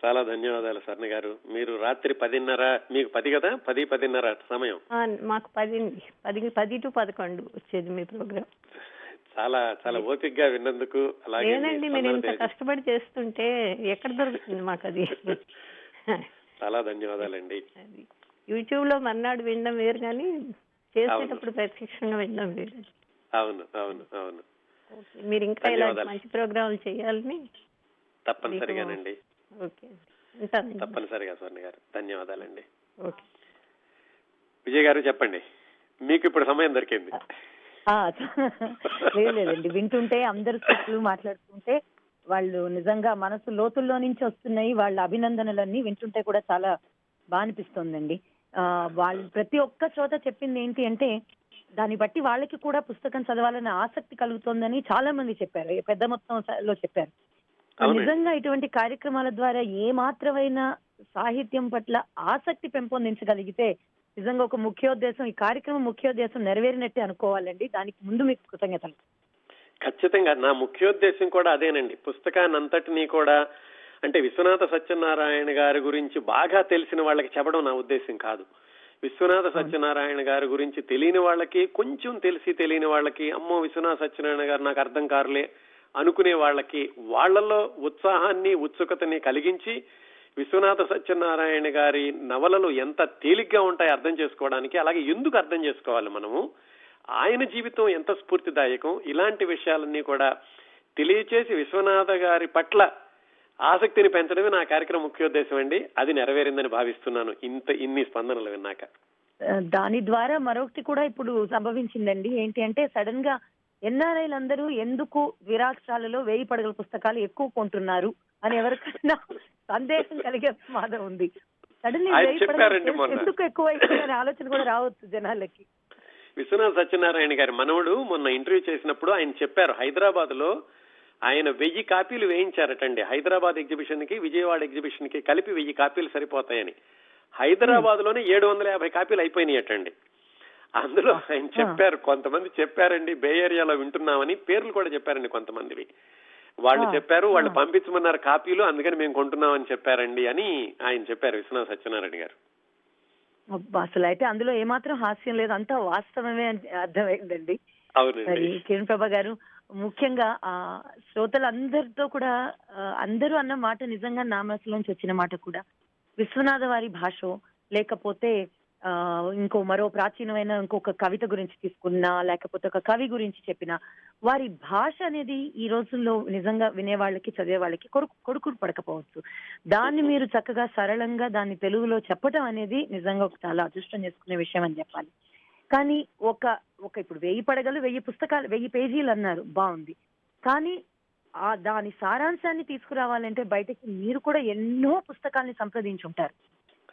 చాలా ధన్యవాదాలు స్వర్ణ గారు. మీరు రాత్రి పదిన్నర మీకు పది కదా? పది పదిన్నర సమయం.
మాకు పది పది పది టు పదకొండు వచ్చేది మీ ప్రోగ్రామ్
చాలా చాలా ఓపికగా విన్నందుకు అలాగే
మీరు ఇంత కష్టపడి చేస్తుంటే ఎక్కడ దొరుకుతుంది మాకు అది
చాలా ధన్యవాదాలండి.
యూట్యూబ్లో మర్నాడు వినడం వేరు కానీ చేసేటప్పుడు ప్రత్యక్షంగా వినడం వేరు
అవును అవును అవును.
మీరు ఇంకా
ధన్యవాదాలు.
మంచి ప్రోగ్రాంలు చేయాలని
తప్పనిసరిగానండి.
ఓకే
తప్పనిసరిగా స్వర్ణ గారు. ధన్యవాదాలండి.
ఓకే.
విజయ్ గారు చెప్పండి మీకు ఇప్పుడు సమయం దొరికింది.
లేదండి. వింటుంటే అందరు మాట్లాడుతుంటే వాళ్ళు నిజంగా మనసు లోతుల్లో నుంచి వస్తున్నాయి వాళ్ళ అభినందనలన్నీ వింటుంటే కూడా చాలా బాగా అనిపిస్తుందండి ఆ, వాళ్ళు ప్రతి ఒక్క చోట చెప్పింది ఏంటి అంటే దాన్ని బట్టి వాళ్ళకి కూడా పుస్తకం చదవాలనే ఆసక్తి కలుగుతోందని చాలా మంది చెప్పారు. పెద్ద మొత్తంలో చెప్పారు. నిజంగా ఇటువంటి కార్యక్రమాల ద్వారా ఏ మాత్రమైన సాహిత్యం పట్ల ఆసక్తి పెంపొందించగలిగితే నిజంగా ఒక ముఖ్యోద్దేశం ఈ కార్యక్రమం ముఖ్యోద్దేశం నెరవేరినట్టే అనుకోవాలండి. దానికి ముందు మీకు కృతజ్ఞతలు.
ఖచ్చితంగా నా ముఖ్యోద్దేశం కూడా అదేనండి. పుస్తకాన్ని అంతటినీ కూడా అంటే విశ్వనాథ సత్యనారాయణ గారి గురించి బాగా తెలిసిన వాళ్ళకి చెప్పడం నా ఉద్దేశం కాదు. విశ్వనాథ సత్యనారాయణ గారి గురించి తెలియని వాళ్ళకి కొంచెం తెలిసి తెలియని వాళ్ళకి అమ్మో విశ్వనాథ సత్యనారాయణ గారు నాకు అర్థం కారులే అనుకునే వాళ్ళకి వాళ్ళలో ఉత్సాహాన్ని ఉత్సుకతని కలిగించి విశ్వనాథ సత్యనారాయణ గారి నవలలు ఎంత తేలిగ్గా ఉంటాయి అర్థం చేసుకోవడానికి అలాగే ఎందుకు అర్థం చేసుకోవాలి మనము? ఆయన జీవితం ఎంత స్ఫూర్తిదాయకం? ఇలాంటి విషయాలన్నీ కూడా తెలియచేసి విశ్వనాథ గారి పట్ల ఆసక్తిని పెంచడమే నా కార్యక్రమం ముఖ్యోద్దేశం అండి. అది నెరవేరిందని భావిస్తున్నాను. ఇంత ఇన్ని స్పందనలు విన్నాక.
దాని ద్వారా మరొకటి కూడా ఇప్పుడు సంభవించిందండి. ఏంటి అంటే సడన్గా ఎన్ఆర్ఐలు అందరూ ఎందుకు విరాక్షాలలో వేయి పడగల పుస్తకాలు ఎక్కువ కొంటున్నారు అని ఎవరికైనా సందేహం కలిగే ప్రమాదం ఉంది. సడన్లీ వేయి పడగల. ఎందుకు ఎక్కువ అనే ఆలోచన కూడా రావచ్చు జనాలకి.
విశ్వనాథ సత్యనారాయణ గారి మనవడు మొన్న ఇంటర్వ్యూ చేసినప్పుడు ఆయన చెప్పారు హైదరాబాద్లో ఆయన వెయ్యి కాపీలు వేయించారటండి. హైదరాబాద్ ఎగ్జిబిషన్కి విజయవాడ ఎగ్జిబిషన్కి కలిపి వెయ్యి కాపీలు సరిపోతాయని. హైదరాబాద్లోనే ఏడు వందల యాభై కాపీలు అయిపోయినాయటండి. అందులో ఆయన చెప్పారు కొంతమంది చెప్పారండి బే ఏరియాలో వింటున్నామని పేర్లు కూడా చెప్పారండి కొంతమందివి. వాళ్ళు చెప్పారు వాళ్ళు. పంపించమన్నారు కాపీలు అందుకని మేము కొంటున్నామని చెప్పారండి అని ఆయన చెప్పారు విశ్వనాథ సత్యనారాయణ గారు.
అసలు అయితే అందులో ఏమాత్రం హాస్యం లేదు. అంతా వాస్తవమే అని అర్థమైందండి. కిరణ్ ప్రభా గారు ముఖ్యంగా ఆ శ్రోతలందరితో కూడా అందరూ అన్న మాట నిజంగా నా మనసులోంచి వచ్చిన మాట కూడా. విశ్వనాథ వారి భాష లేకపోతే ఆ ఇంకో మరో ప్రాచీనమైన ఇంకొక కవిత గురించి తీసుకున్నా లేకపోతే ఒక కవి గురించి చెప్పినా వారి భాష అనేది ఈ రోజుల్లో నిజంగా వినే వాళ్ళకి చదివే వాళ్ళకి కొడుకు కొడుకుడు పడకపోవచ్చు. దాన్ని మీరు చక్కగా సరళంగా దాన్ని తెలుగులో చెప్పటం అనేది నిజంగా ఒక చాలా అదృష్టం చేసుకునే విషయం అని చెప్పాలి. కానీ ఒక ఒక ఇప్పుడు వెయ్యి పడగలు వెయ్యి పుస్తకాలు వెయ్యి పేజీలు అన్నారు బాగుంది. కానీ ఆ దాని సారాంశాన్ని తీసుకురావాలంటే బయటకి మీరు కూడా ఎన్నో పుస్తకాల్ని సంప్రదించుంటారు.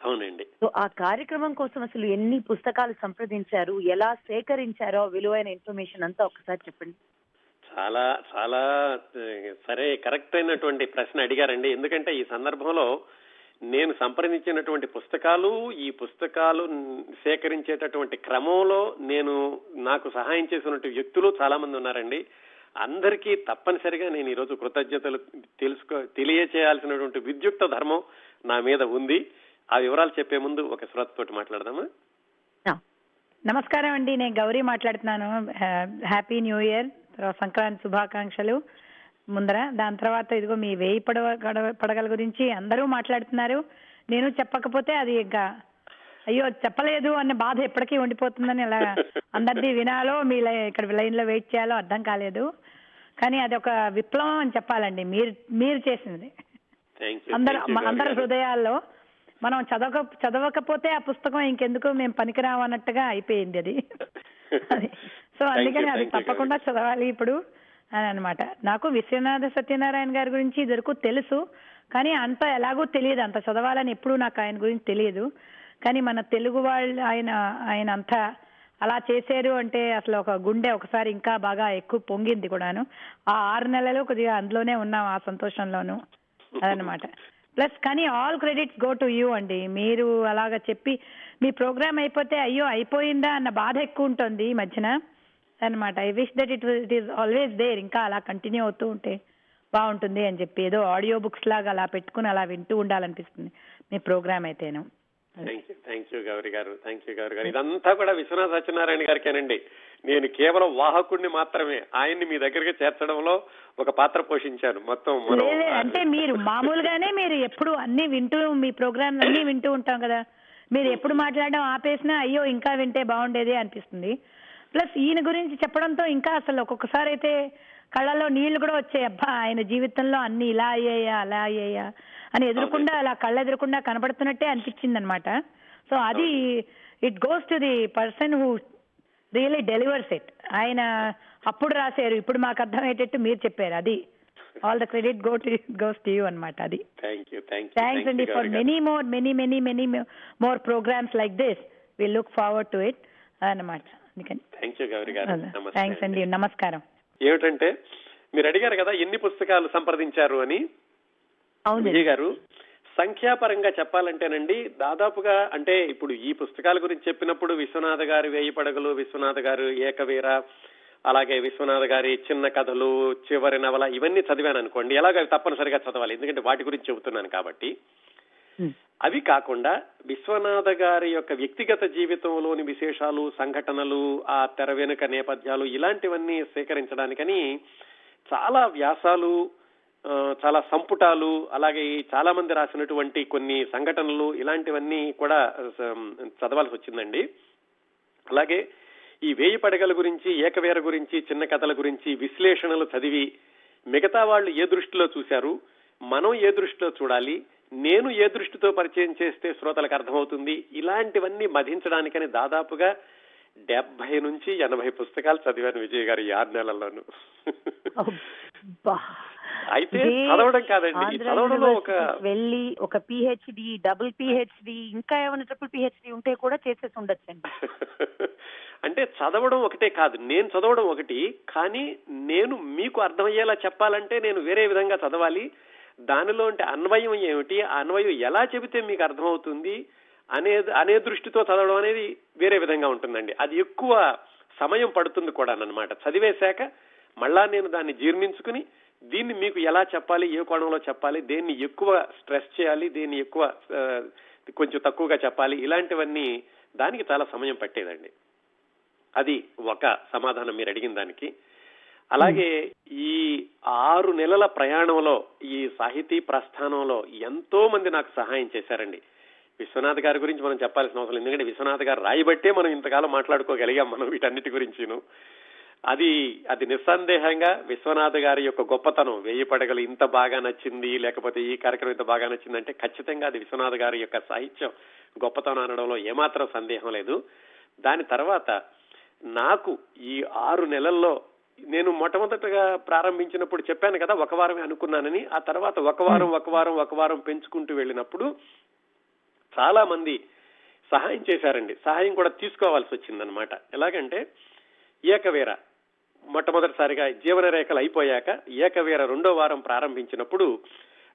అవునండి.
సో ఆ కార్యక్రమం కోసం అసలు ఎన్ని పుస్తకాలు సంప్రదించారు ఎలా సేకరించారో విలువైన ఇన్ఫర్మేషన్ అంతా ఒకసారి చెప్పండి.
చాలా చాలా సరే కరెక్ట్ అయినటువంటి ప్రశ్న అడిగారండి. ఎందుకంటే ఈ సందర్భంలో నేను సంప్రదించినటువంటి పుస్తకాలు ఈ పుస్తకాలు సేకరించేటటువంటి క్రమంలో నేను నాకు సహాయం చేసినటువంటి వ్యక్తులు చాలా మంది ఉన్నారండి. అందరికీ తప్పనిసరిగా నేను ఈరోజు కృతజ్ఞతలు తెలుసుకో తెలియచేయాల్సినటువంటి విద్యుక్త ధర్మం నా మీద ఉంది. ఆ వివరాలు చెప్పే ముందు ఒక శ్రోతతోటి మాట్లాడదామా?
నమస్కారం అండి. నేను గౌరీ మాట్లాడుతున్నాను. Happy new year. తర్వాత సంక్రాంతి శుభాకాంక్షలు. ముందర దాని తర్వాత ఇదిగో మీ వేయి పడవ పడగల గురించి అందరూ మాట్లాడుతున్నారు. నేను చెప్పకపోతే అది ఇంకా అయ్యో చెప్పలేదు అన్న బాధ ఎప్పటికీ ఉండిపోతుందని ఇలా అందరిది వినాలో మీ ఇక్కడ లైన్లో వెయిట్ చేయాలో అర్థం కాలేదు. కానీ అది ఒక విప్లవం అని చెప్పాలండి. మీరు మీరు చేసినది
థ్యాంక్
అందరు అందరి హృదయాల్లో మనం చదవక చదవకపోతే ఆ పుస్తకం ఇంకెందుకు మేము పనికిరాము అన్నట్టుగా అయిపోయింది అది. అది. సో అందుకని అది తప్పకుండా చదవాలి ఇప్పుడు అని అనమాట నాకు విశ్వనాథ సత్యనారాయణ గారి గురించి ఇదివరకు తెలుసు కానీ అంత ఎలాగో తెలియదు. అంత చదవాలని ఎప్పుడూ నాకు ఆయన గురించి తెలియదు. కానీ మన తెలుగు వాళ్ళు ఆయన ఆయన అంతా అలా చేశారు అంటే అసలు ఒక గుండె ఒకసారి ఇంకా బాగా ఎక్కువ పొంగింది కూడాను. ఆ ఆరు నెలలు కొద్దిగా అందులోనే ఉన్నాం ఆ సంతోషంలోను అదనమాట ప్లస్ కానీ all credits go to you అండి. మీరు అలాగ చెప్పి మీ ప్రోగ్రామ్ అయిపోతే అయ్యో అయిపోయిందా అన్న బాధ ఎక్కువ ఉంటుంది ఈ మధ్యన. అనమాట I wish that it it is always there ఇంకా అలా కంటిన్యూ అవుతూ ఉంటే బాగుంటుంది అని చెప్పి ఏదో ఆడియో బుక్స్ లాగా అలా పెట్టుకుని అలా వింటూ ఉండాలనిపిస్తుంది మీ ప్రోగ్రామ్ అయితేను.
Thank you thank you Gauri గారు. థ్యాంక్ యూ గౌరి గారు. ఇదంతా కూడా విశ్వనాథ సత్యనారాయణ గారికేనండి. నేను కేవలం వాహకుడిని మాత్రమే ఆయన్ని మీ దగ్గరికి చేర్చడంలో ఒక పాత్ర పోషించాను. మొత్తం
అంటే మీరు మామూలుగానే మీరు ఎప్పుడు అన్ని వింటూ మీ ప్రోగ్రామ్ అన్ని వింటూ ఉంటాం కదా. మీరు ఎప్పుడు మాట్లాడడం ఆపేసినా అయ్యో ఇంకా వింటే బాగుండేది అనిపిస్తుంది. ప్లస్ ఈయన గురించి చెప్పడంతో ఇంకా అసలు ఒక్కొక్కసారి అయితే కళ్ళలో నీళ్ళు కూడా వచ్చాయి. అబ్బా ఆయన జీవితంలో అన్ని ఇలా అయ్యాయా అలా అయ్యాయా అని ఎదురుకుండా అలా కళ్ళ ఎదురకుండా కనబడుతున్నట్టే అనిపించింది అనమాట సో అది it goes to the person who really delivers it. ఆయన అప్పుడు రాశారు ఇప్పుడు మాకు అర్థమయ్యేటట్టు మీరు చెప్పారు. అది all the credit go to goes to you అనమాట అది. థ్యాంక్స్ అండి for many more many many many more programmes like this. We look forward to it అనమాట అందుకని.
Thank you Gauri.
థ్యాంక్స్ అండి. నమస్కారం.
ఏమిటంటే మీరు అడిగారు కదా ఎన్ని పుస్తకాలు సంప్రదించారు అని? విజయ్ గారు సంఖ్యాపరంగా చెప్పాలంటేనండి దాదాపుగా అంటే ఇప్పుడు ఈ పుస్తకాల గురించి చెప్పినప్పుడు విశ్వనాథ గారి వేయి పడగలు విశ్వనాథ గారు ఏకవీర అలాగే విశ్వనాథ గారి చిన్న కథలు చివరి నవల ఇవన్నీ చదివాను అనుకోండి ఎలాగ తప్పనిసరిగా చదవాలి. ఎందుకంటే వాటి గురించి చెబుతున్నాను కాబట్టి. అవి కాకుండా విశ్వనాథ గారి యొక్క వ్యక్తిగత జీవితంలోని విశేషాలు సంఘటనలు ఆ తెర వెనుక నేపథ్యాలు ఇలాంటివన్నీ సేకరించడానికని చాలా వ్యాసాలు ఆ, చాలా సంపుటాలు అలాగే ఈ చాలా మంది రాసినటువంటి కొన్ని సంఘటనలు ఇలాంటివన్నీ కూడా చదవాల్సి వచ్చిందండి. అలాగే ఈ వేయి పడగల గురించి ఏకవేర గురించి చిన్న కథల గురించి విశ్లేషణలు చదివి మిగతా వాళ్ళు ఏ దృష్టిలో చూశారు మనం ఏ దృష్టిలో చూడాలి నేను ఏ దృష్టితో పరిచయం చేస్తే శ్రోతలకు అర్థమవుతుంది? ఇలాంటివన్నీ మధించడానికని దాదాపుగా డెబ్బై నుంచి ఎనభై పుస్తకాలు చదివాను విజయ్ గారు ఈ ఆరు నెలల్లోనూ. అయితే చదవడం కాదండి. చదవడంలో ఒక
వెళ్ళి ఒక పిహెచ్డి డబుల్ పిహెచ్డి ఇంకా ఏమైనా ట్రిపుల్ పిహెచ్డి ఉంటే కూడా చేసేసి ఉండొచ్చండి.
అంటే చదవడం ఒకటే కాదు. నేను చదవడం ఒకటి కానీ నేను మీకు అర్థమయ్యేలా చెప్పాలంటే నేను వేరే విధంగా చదవాలి. దానిలో అంటే అన్వయం ఏమిటి? ఆ అన్వయం ఎలా చెబితే మీకు అర్థమవుతుంది? అనే అనే దృష్టితో చదవడం అనేది వేరే విధంగా ఉంటుందండి. అది ఎక్కువ సమయం పడుతుంది కూడా అనమాట చదివేశాక మళ్ళా నేను దాన్ని జీర్ణించుకుని దీన్ని మీకు ఎలా చెప్పాలి ఏ కోణంలో చెప్పాలి దేన్ని ఎక్కువ స్ట్రెస్ చేయాలి దేన్ని ఎక్కువ కొంచెం తక్కువగా చెప్పాలి ఇలాంటివన్నీ దానికి చాలా సమయం పట్టేదండి. అది ఒక సమాధానం మీరు అడిగిన దానికి. అలాగే ఈ ఆరు నెలల ప్రయాణంలో ఈ సాహితీ ప్రస్థానంలో ఎంతో మంది నాకు సహాయం చేశారండి. విశ్వనాథ్ గారి గురించి మనం చెప్పాల్సిన అవసరం ఎందుకంటే విశ్వనాథ్ గారు రాయబట్టే మనం ఇంతకాలం మాట్లాడుకోగలిగాం మనం వీటన్నిటి గురించిను. అది అది నిస్సందేహంగా విశ్వనాథ్ గారి యొక్క గొప్పతనం వెయ్యి పడగలు ఇంత బాగా నచ్చింది లేకపోతే ఈ కార్యక్రమం ఇంత బాగా నచ్చిందంటే ఖచ్చితంగా అది విశ్వనాథ్ గారి యొక్క సాహిత్యం గొప్పతనం అనడంలో ఏమాత్రం సందేహం లేదు. దాని తర్వాత నాకు ఈ ఆరు నెలల్లో నేను మొట్టమొదటగా ప్రారంభించినప్పుడు చెప్పాను కదా ఒక వారమే అనుకున్నానని. ఆ తర్వాత ఒక వారం ఒక వారం ఒక వారం పెంచుకుంటూ వెళ్ళినప్పుడు చాలా మంది సహాయం చేశారండి. సహాయం కూడా తీసుకోవాల్సి వచ్చిందనమాట ఎలాగంటే ఏకవీర మొట్టమొదటిసారిగా జీవన రేఖలు అయిపోయాక ఏకవీర రెండో వారం ప్రారంభించినప్పుడు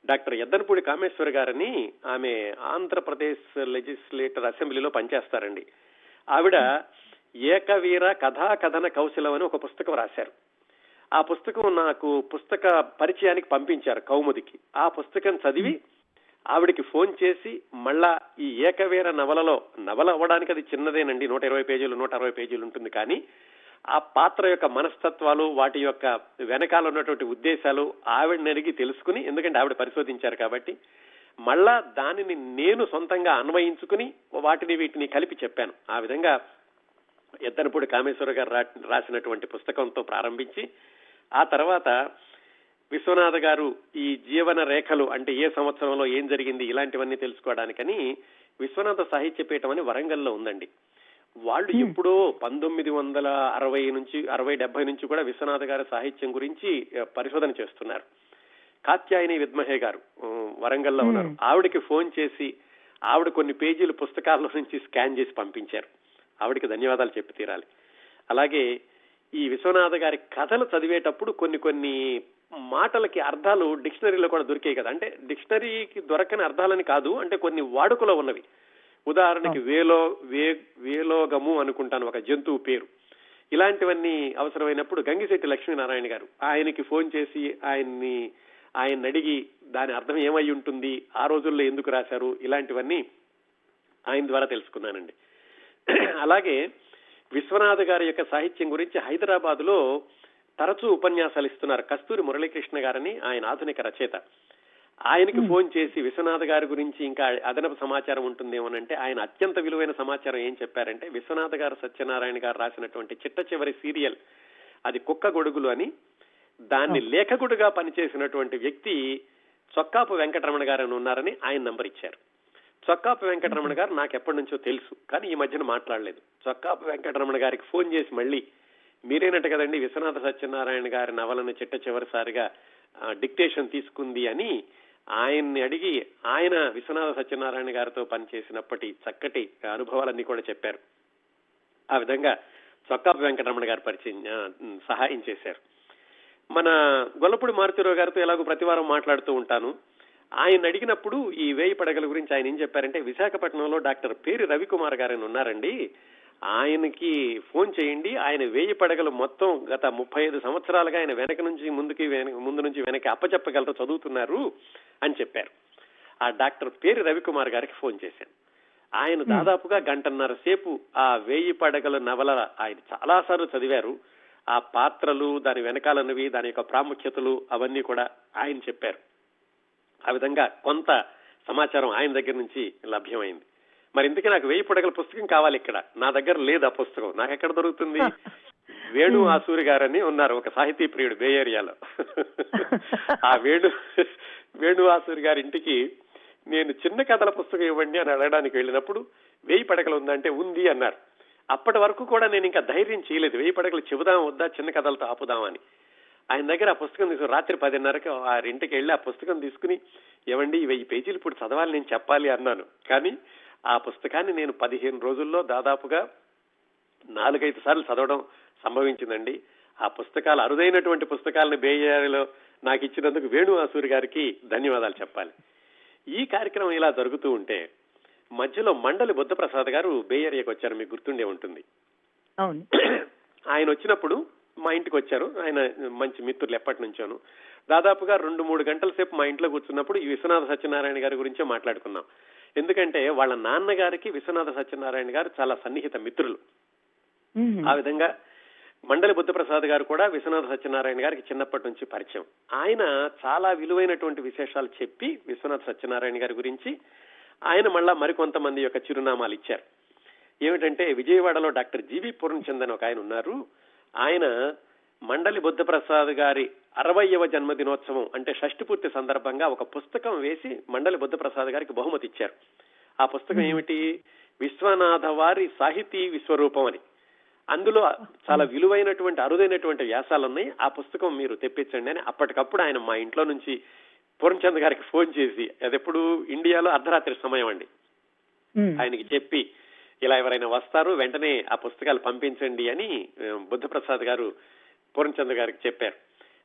డాక్టర్ ఎద్దనపూడి కామేశ్వర్ గారని ఆమె ఆంధ్రప్రదేశ్ లెజిస్లేటర్ అసెంబ్లీలో పనిచేస్తారండి. ఆవిడ ఏకవీర కథా కథన కౌశలం అని ఒక పుస్తకం రాశారు. ఆ పుస్తకం నాకు పుస్తక పరిచయానికి పంపించారు కౌముదికి. ఆ పుస్తకం చదివి ఆవిడికి ఫోన్ చేసి మళ్ళా ఈ ఏకవీర నవలలో నవల అవ్వడానికి అది చిన్నదేనండి నూట ఇరవై పేజీలు నూట అరవై పేజీలు ఉంటుంది కానీ ఆ పాత్ర యొక్క మనస్తత్వాలు వాటి యొక్క వెనకాల ఉన్నటువంటి ఉద్దేశాలు ఆవిడని అడిగి తెలుసుకుని ఎందుకంటే ఆవిడ పరిశోధించారు కాబట్టి మళ్ళా దానిని నేను సొంతంగా అన్వయించుకుని వాటిని వీటిని కలిపి చెప్పాను. ఆ విధంగా ఎద్దనపూడి కామేశ్వర గారు రాసినటువంటి పుస్తకంతో ప్రారంభించి ఆ తర్వాత విశ్వనాథ గారు ఈ జీవన రేఖలు అంటే ఏ సంవత్సరంలో ఏం జరిగింది ఇలాంటివన్నీ తెలుసుకోవడానికని విశ్వనాథ సాహిత్య పీఠం అని వరంగల్లో ఉందండి. వాళ్ళు ఎప్పుడో పంతొమ్మిది వందల అరవై నుంచి అరవై డెబ్బై నుంచి కూడా విశ్వనాథ గారి సాహిత్యం గురించి పరిశోధన చేస్తున్నారు. కాత్యాయని విద్మహే గారు వరంగల్లో ఉన్నారు. ఆవిడకి ఫోన్ చేసి ఆవిడ కొన్ని పేజీలు పుస్తకాల్లో నుంచి స్కాన్ చేసి పంపించారు. ఆవిడికి ధన్యవాదాలు చెప్పి తీరాలి. అలాగే ఈ విశ్వనాథ గారి కథలు చదివేటప్పుడు కొన్ని కొన్ని మాటలకి అర్థాలు డిక్షనరీలో కూడా దొరికాయి కదా. అంటే డిక్షనరీకి దొరకని అర్థాలని కాదు అంటే కొన్ని వాడుకలో ఉన్నవి. ఉదాహరణకి వేలో వే వేలోగము అనుకుంటాను ఒక జంతువు పేరు. ఇలాంటివన్నీ అవసరమైనప్పుడు గంగిశెట్టి లక్ష్మీనారాయణ గారు ఆయనకి ఫోన్ చేసి ఆయన్ని ఆయన అడిగి దాని అర్థం ఏమై ఉంటుంది ఆ రోజుల్లో ఎందుకు రాశారు ఇలాంటివన్నీ ఆయన ద్వారా తెలుసుకున్నానండి. అలాగే విశ్వనాథ గారి యొక్క సాహిత్యం గురించి హైదరాబాద్లో తరచూ ఉపన్యాసాలు ఇస్తున్నారు కస్తూరి మురళీకృష్ణ గారని ఆయన ఆధునిక రచయిత. ఆయనకి ఫోన్ చేసి విశ్వనాథ్ గారి గురించి ఇంకా అదనపు సమాచారం ఉంటుందేమోనంటే ఆయన అత్యంత విలువైన సమాచారం ఏం చెప్పారంటే విశ్వనాథ గారు సత్యనారాయణ గారు రాసినటువంటి చిట్ట చివరి సీరియల్ అది కుక్క గొడుగులు అని. దాన్ని లేఖకుడుగా పనిచేసినటువంటి వ్యక్తి చొక్కాపు వెంకటరమణ గారు అని ఉన్నారని ఆయన నంబర్ ఇచ్చారు. చొక్కాపు వెంకటరమణ గారు నాకు ఎప్పటి నుంచో తెలుసు కానీ ఈ మధ్యన మాట్లాడలేదు. చొక్కాపు వెంకటరమణ గారికి ఫోన్ చేసి మళ్ళీ మీరేనట్టు కదండి విశ్వనాథ సత్యనారాయణ గారి నవలను చిట్ట చివరిసారిగా డిక్టేషన్ తీసుకుంది అని ఆయన్ని అడిగి ఆయన విశ్వనాథ సత్యనారాయణ గారితో పనిచేసినప్పటి చక్కటి అనుభవాలన్నీ కూడా చెప్పారు. ఆ విధంగా చొక్కాపు వెంకటరమణ గారు పరిచయం సహాయం చేశారు. మన గొల్లపూడి మారుతిరావు గారితో ఎలాగో ప్రతివారం మాట్లాడుతూ ఉంటాను. ఆయన అడిగినప్పుడు ఈ వేయి పడగల గురించి ఆయన ఏం చెప్పారంటే విశాఖపట్నంలో డాక్టర్ పేరు రవికుమార్ గారు ఉన్నారండి. ఆయనకి ఫోన్ చేయండి. ఆయన వేయి పడగలు మొత్తం గత ముప్పై ఐదు సంవత్సరాలుగా ఆయన వెనక నుంచి ముందుకి ముందు నుంచి వెనక్కి అప్పచెప్పగలరు చదువుతున్నారు అని చెప్పారు. ఆ డాక్టర్ పేరు రవికుమార్ గారికి ఫోన్ చేశాను. ఆయన దాదాపుగా గంటన్నర సేపు ఆ వేయి పడగల నవల ఆయన చాలాసార్లు చదివారు. ఆ పాత్రలు దాని వెనకాలన్నవి దాని యొక్క ప్రాముఖ్యతలు అవన్నీ కూడా ఆయన చెప్పారు. ఆ విధంగా కొంత సమాచారం ఆయన దగ్గర నుంచి లభ్యమైంది. మరి ఇందుకే నాకు వెయ్యి పడగల పుస్తకం కావాలి ఇక్కడ. నా దగ్గర లేదు ఆ పుస్తకం. నాకు ఎక్కడ దొరుకుతుంది? వేణు ఆసూరి గారని ఉన్నారు ఒక సాహితీ ప్రియుడు బే ఏరియాలో. ఆ వేణు వేణు ఆసూరి గారి ఇంటికి నేను చిన్న కథల పుస్తకం ఇవ్వండి అని అడగడానికి వెళ్ళినప్పుడు వెయ్యి పడగలు ఉందంటే ఉంది అన్నారు. అప్పటి వరకు కూడా నేను ఇంకా ధైర్యం చేయలేదు. వెయ్యి పడగలు చెబుదాం వద్దా? చిన్న కథలతో ఆపుదామని ఆయన దగ్గర ఆ పుస్తకం తీసుకుని రాత్రి పదిన్నరకి ఆ ఇంటికి వెళ్ళి ఆ పుస్తకం తీసుకుని ఏమండి ఈ వెయ్యి పేజీలు ఇప్పుడు చదవాలి నేను చెప్పాలి అన్నాను. కానీ ఆ పుస్తకాన్ని నేను పదిహేను రోజుల్లో దాదాపుగా నాలుగైదు సార్లు చదవడం సంభవించిందండి. ఆ పుస్తకాలు అరుదైనటువంటి పుస్తకాలను బేయారిలో నాకు ఇచ్చినందుకు వేణు ఆసూరి గారికి ధన్యవాదాలు చెప్పాలి. ఈ కార్యక్రమం ఇలా జరుగుతూ ఉంటే మధ్యలో మండలి బుద్ధప్రసాద్ గారు బే ఏరియాకి వచ్చారు మీకు గుర్తుండే ఉంటుంది. ఆయన వచ్చినప్పుడు మా ఇంటికి వచ్చారు. ఆయన మంచి మిత్రులు ఎప్పటి నుంచోను. దాదాపుగా రెండు మూడు గంటల సేపు మా ఇంట్లో కూర్చున్నప్పుడు ఈ విశ్వనాథ సత్యనారాయణ గారి గురించే మాట్లాడుకున్నాం. ఎందుకంటే వాళ్ళ నాన్నగారికి విశ్వనాథ సత్యనారాయణ గారు చాలా సన్నిహిత మిత్రులు. ఆ విధంగా మండలి బుద్ధప్రసాద్ గారు కూడా విశ్వనాథ సత్యనారాయణ గారికి చిన్నప్పటి నుంచి పరిచయం. ఆయన చాలా విలువైనటువంటి విశేషాలు చెప్పి విశ్వనాథ సత్యనారాయణ గారి గురించి ఆయన మళ్ళా మరికొంతమంది యొక్క చిరునామాలు ఇచ్చారు. ఏమిటంటే విజయవాడలో డాక్టర్ జీవి పూర్ణచంద్ అని ఒక ఆయన ఉన్నారు. ఆయన మండలి బుద్ధప్రసాద్ గారి అరవయవ జన్మదినోత్సవం అంటే షష్టి పూర్తి సందర్భంగా ఒక పుస్తకం వేసి మండలి బుద్ధప్రసాద్ గారికి బహుమతి ఇచ్చారు. ఆ పుస్తకం ఏమిటి? విశ్వనాథ వారి సాహితీ విశ్వరూపం అని. అందులో చాలా విలువైనటువంటి అరుదైనటువంటి వ్యాసాలు ఉన్నాయి ఆ పుస్తకం మీరు తెప్పించండి అని అప్పటికప్పుడు ఆయన మా ఇంట్లో నుంచి పూర్ణచంద్ గారికి ఫోన్ చేసి అది ఎప్పుడు? ఇండియాలో అర్ధరాత్రి సమయం అండి. ఆయనకి చెప్పి ఇలా ఎవరైనా వస్తారు వెంటనే ఆ పుస్తకాలు పంపించండి అని బుద్ధప్రసాద్ గారు పూర్ణచంద్ర గారికి చెప్పారు.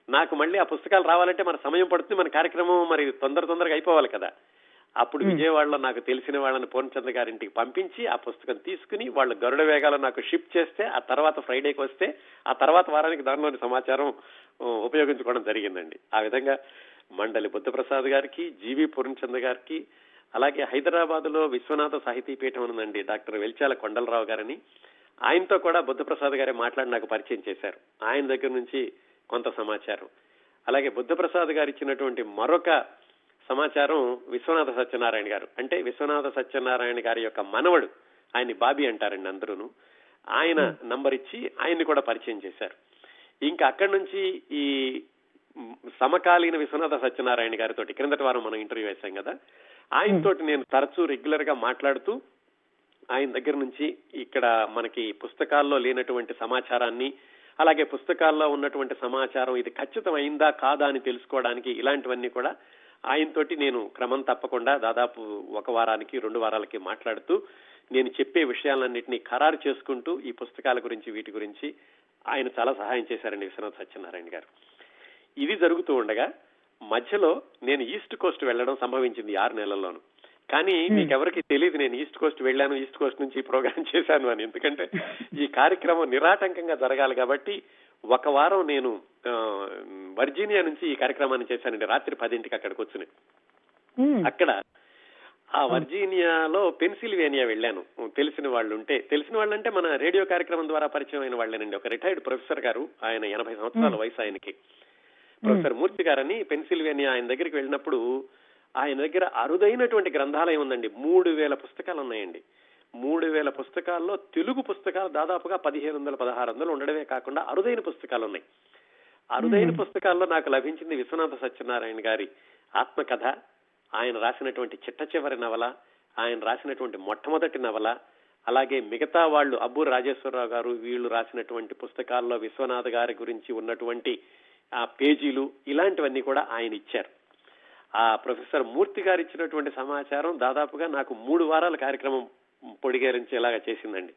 నాకు మళ్ళీ ఆ పుస్తకాలు రావాలంటే మన సమయం పడుతుంది మన కార్యక్రమం మరి తొందర తొందరగా అయిపోవాలి కదా. అప్పుడు విజయవాడలో నాకు తెలిసిన వాళ్ళని పూర్ణచంద్ర గారింటికి పంపించి ఆ పుస్తకం తీసుకుని వాళ్ళు గరుడ వేగాలు నాకు షిప్ చేస్తే ఆ తర్వాత ఫ్రైడేకి వస్తే ఆ తర్వాత వారానికి దానిలోని సమాచారం ఉపయోగించుకోవడం జరిగిందండి. ఆ విధంగా మండలి బుద్ధప్రసాద్ గారికి జీవి పూర్ణచంద్ర గారికి అలాగే హైదరాబాద్లో విశ్వనాథ సాహితీ పీఠం ఉందండి డాక్టర్ వెల్చాల కొండలరావు గారని. ఆయనతో కూడా బుద్ధప్రసాద్ గారే మాట్లాడి నాకు పరిచయం చేశారు. ఆయన దగ్గర నుంచి కొంత సమాచారం. అలాగే బుద్ధప్రసాద్ గారు ఇచ్చినటువంటి మరొక సమాచారం విశ్వనాథ సత్యనారాయణ గారు. అంటే విశ్వనాథ సత్యనారాయణ గారి యొక్క మనవడు ఆయన్ని బాబీ అంటారండి అందరూను. ఆయన నంబర్ ఇచ్చి ఆయన్ని కూడా పరిచయం చేశారు. ఇంకా అక్కడి నుంచి ఈ సమకాలీన విశ్వనాథ సత్యనారాయణ గారితో క్రిందటి వారం మనం ఇంటర్వ్యూ వేశాం కదా ఆయనతోటి నేను తరచూ రెగ్యులర్గా మాట్లాడుతూ ఆయన దగ్గర నుంచి ఇక్కడ మనకి పుస్తకాల్లో లేనటువంటి సమాచారాన్ని అలాగే పుస్తకాల్లో ఉన్నటువంటి సమాచారం ఇది ఖచ్చితమైందా కాదా అని తెలుసుకోవడానికి ఇలాంటివన్నీ కూడా ఆయనతోటి నేను క్రమం తప్పకుండా దాదాపు ఒక వారానికి రెండు వారాలకి మాట్లాడుతూ నేను చెప్పే విషయాలన్నింటినీ ఖరారు చేసుకుంటూ ఈ పుస్తకాల గురించి వీటి గురించి ఆయన చాలా సహాయం చేశారండి విశ్వనాథ్ సత్యనారాయణ గారు. ఇది జరుగుతూ ఉండగా మధ్యలో నేను ఈస్ట్ కోస్ట్ వెళ్ళడం సంభవించింది ఆరు నెలల్లోనూ. కానీ మీకెవరికి తెలియదు నేను ఈస్ట్ కోస్ట్ వెళ్ళాను ఈస్ట్ కోస్ట్ నుంచి ఈ ప్రోగ్రామ్ చేశాను అని. ఎందుకంటే ఈ కార్యక్రమం నిరాటంకంగా జరగాలి కాబట్టి ఒక వారం నేను వర్జీనియా నుంచి ఈ కార్యక్రమాన్ని చేశానండి. రాత్రి పదింటికి అక్కడికి వచ్చుని అక్కడ ఆ వర్జీనియాలో పెన్సిల్వేనియా వెళ్ళాను. తెలిసిన వాళ్ళు ఉంటే తెలిసిన వాళ్ళంటే మన రేడియో కార్యక్రమం ద్వారా పరిచయం అయిన వాళ్ళేనండి. ఒక రిటైర్డ్ ప్రొఫెసర్ గారు ఆయన ఎనభై సంవత్సరాల వయసు ఆయనకి. ప్రొఫెసర్ మూర్తి గారని పెన్సిల్వేనియా ఆయన దగ్గరికి వెళ్ళినప్పుడు ఆయన దగ్గర అరుదైనటువంటి గ్రంథాలయం ఉందండి. మూడు వేల పుస్తకాలు ఉన్నాయండి. మూడు వేల పుస్తకాల్లో తెలుగు పుస్తకాలు దాదాపుగా పదిహేను వందల పదహారు వందలు ఉండడమే కాకుండా అరుదైన పుస్తకాలు ఉన్నాయి. అరుదైన పుస్తకాల్లో నాకు లభించింది విశ్వనాథ సత్యనారాయణ గారి ఆత్మకథ ఆయన రాసినటువంటి చిట్ట చివరి నవల ఆయన రాసినటువంటి మొట్టమొదటి నవల అలాగే మిగతా వాళ్ళు అబ్బూరు రాజేశ్వరరావు గారు వీళ్ళు రాసినటువంటి పుస్తకాల్లో విశ్వనాథ్ గారి గురించి ఉన్నటువంటి ఆ పేజీలు ఇలాంటివన్నీ కూడా ఆయన ఇచ్చారు. ఆ ప్రొఫెసర్ మూర్తి గారు ఇచ్చినటువంటి సమాచారం దాదాపుగా నాకు మూడు వారాల కార్యక్రమం పొడిగేరించేలాగా చేసిందండి.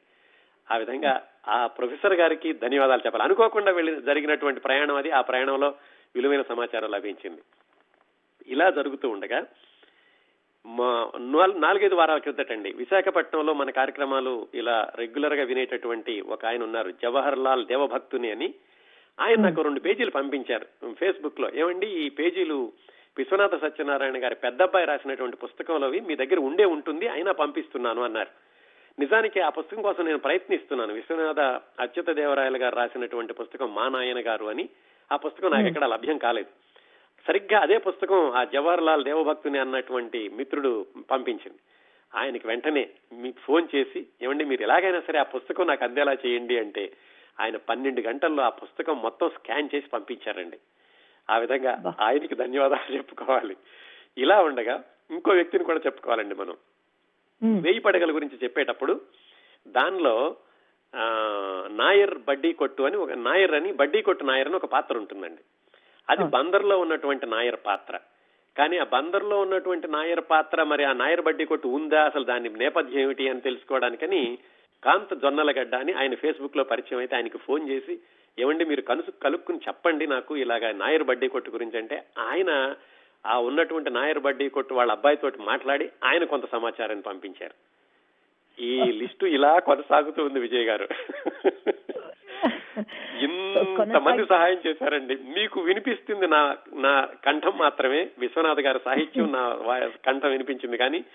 ఆ విధంగా ఆ ప్రొఫెసర్ గారికి ధన్యవాదాలు చెప్పాలి. అనుకోకుండా వెళ్ళి జరిగినటువంటి ప్రయాణం అది. ఆ ప్రయాణంలో విలువైన సమాచారం లభించింది. ఇలా జరుగుతూ ఉండగా మా నాలుగైదు వారాల క్రితటండి విశాఖపట్నంలో మన కార్యక్రమాలు ఇలా రెగ్యులర్గా వినేటటువంటి ఒక ఆయన ఉన్నారు. జవహర్ లాల్ దేవభక్తుని అని. ఆయన నాకు రెండు పేజీలు పంపించారు. ఫేస్బుక్లో ఏమండి ఈ పేజీలు విశ్వనాథ సత్యనారాయణ గారి పెద్దబ్బాయి రాసినటువంటి పుస్తకంలోవి మీ దగ్గర ఉండే ఉంటుంది అయినా పంపిస్తున్నాను అన్నారు. నిజానికి ఆ పుస్తకం కోసం నేను ప్రయత్నిస్తున్నాను. విశ్వనాథ అచ్యుత దేవరాయలు గారు రాసినటువంటి పుస్తకం మా నాయన గారు అని. ఆ పుస్తకం నాకు ఎక్కడ లభ్యం కాలేదు. సరిగ్గా అదే పుస్తకం ఆ జవహర్ లాల్ దేవభక్తుని అన్నటువంటి మిత్రుడు పంపించింది. ఆయనకి వెంటనే మీకు ఫోన్ చేసి ఏమండి మీరు ఎలాగైనా సరే ఆ పుస్తకం నాకు అందేలా చేయండి అంటే ఆయన పన్నెండు గంటల్లో ఆ పుస్తకం మొత్తం స్కాన్ చేసి పంపించారండి. ఆ విధంగా ఆయనకి ధన్యవాదాలు చెప్పుకోవాలి. ఇలా ఉండగా ఇంకో వ్యక్తిని కూడా చెప్పుకోవాలండి మనం. వెయ్యి పడగల గురించి చెప్పేటప్పుడు దానిలో ఆ నాయర్ బడ్డీ కొట్టు అని ఒక నాయర్ అని బడ్డీ కొట్టు నాయర్ అని ఒక పాత్ర ఉంటుందండి. అది బందర్లో ఉన్నటువంటి నాయర్ పాత్ర. కానీ ఆ బందర్లో ఉన్నటువంటి నాయర్ పాత్ర మరి ఆ నాయర్ బడ్డీ కొట్టు ఉందా అసలు దాని నేపథ్యం ఏమిటి అని తెలుసుకోవడానికని కాంత్ జొన్నలగడ్డ అని ఆయన ఫేస్బుక్లో పరిచయం అయితే ఆయనకి ఫోన్ చేసి ఏమండి మీరు కలుసు కలుక్కుని చెప్పండి నాకు ఇలాగా నాయర్ బడ్డీ కొట్టు గురించి. అంటే ఆయన ఆ ఉన్నటువంటి నాయర్ బడ్డీ కొట్టు వాళ్ళ అబ్బాయితోటి మాట్లాడి ఆయన కొంత సమాచారాన్ని పంపించారు. ఈ లిస్టు ఇలా కొనసాగుతూ ఉంది విజయ్ గారు. ఇంతమంది సహాయం చేశారండి. మీకు వినిపిస్తుంది నా నా కంఠం మాత్రమే. విశ్వనాథ్ గారి సాహిత్యం నా కంఠం వినిపించింది కానీ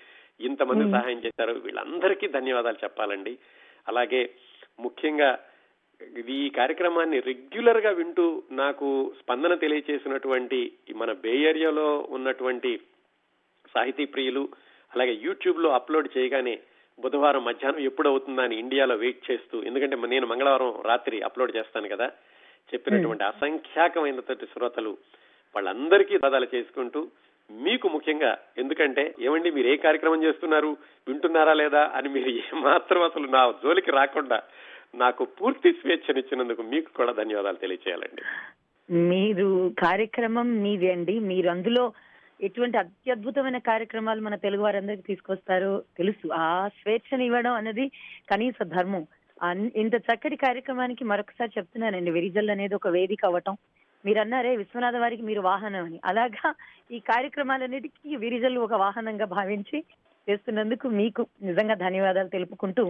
ఇంతమంది సహాయం చేశారు. వీళ్ళందరికీ ధన్యవాదాలు చెప్పాలండి. అలాగే ముఖ్యంగా ఇది ఈ కార్యక్రమాన్ని రెగ్యులర్గా వింటూ నాకు స్పందన తెలియచేసినటువంటి మన బే ఏరియాలో ఉన్నటువంటి సాహితీ ప్రియులు అలాగే యూట్యూబ్లో అప్లోడ్ చేయగానే బుధవారం మధ్యాహ్నం ఎప్పుడు అవుతుందా అని ఇండియాలో వెయిట్ చేస్తూ ఎందుకంటే నేను మంగళవారం రాత్రి అప్లోడ్ చేస్తాను కదా చెప్పినటువంటి అసంఖ్యాకమైనటువంటి శ్రోతలు వాళ్ళందరికీ ధదాలు చేసుకుంటూ మీకు ముఖ్యంగా. ఎందుకంటే ఏమండి మీరు ఏ కార్యక్రమం చేస్తున్నారు? వింటున్నారా లేదా అని మీరు ఏమాత్రం అసలు నా జోలికి రాకుండా నాకు పూర్తి స్వేచ్ఛనిచ్చినందుకు మీకు కూడా ధన్యవాదాలు తెలియచేయాలండి.
మీరు కార్యక్రమం మీది అండి. మీరు అందులో ఎటువంటి అత్యద్భుతమైన కార్యక్రమాలు మన తెలుగు వారందరికీ తీసుకొస్తారో తెలుసు. ఆ స్వేచ్ఛను ఇవ్వడం అనేది కనీస ధర్మం. ఇంత చక్కటి కార్యక్రమానికి మరొకసారి చెప్తున్నానండి. వెరిజల్ అనేది ఒక వేదిక అవ్వటం మీరు అన్నారే విశ్వనాథ వారికి మీరు వాహనం అని. అలాగా ఈ కార్యక్రమాలన్నిటికీ విరిజల్లు ఒక వాహనంగా భావించి చేస్తున్నందుకు మీకు నిజంగా ధన్యవాదాలు తెలుపుకుంటూ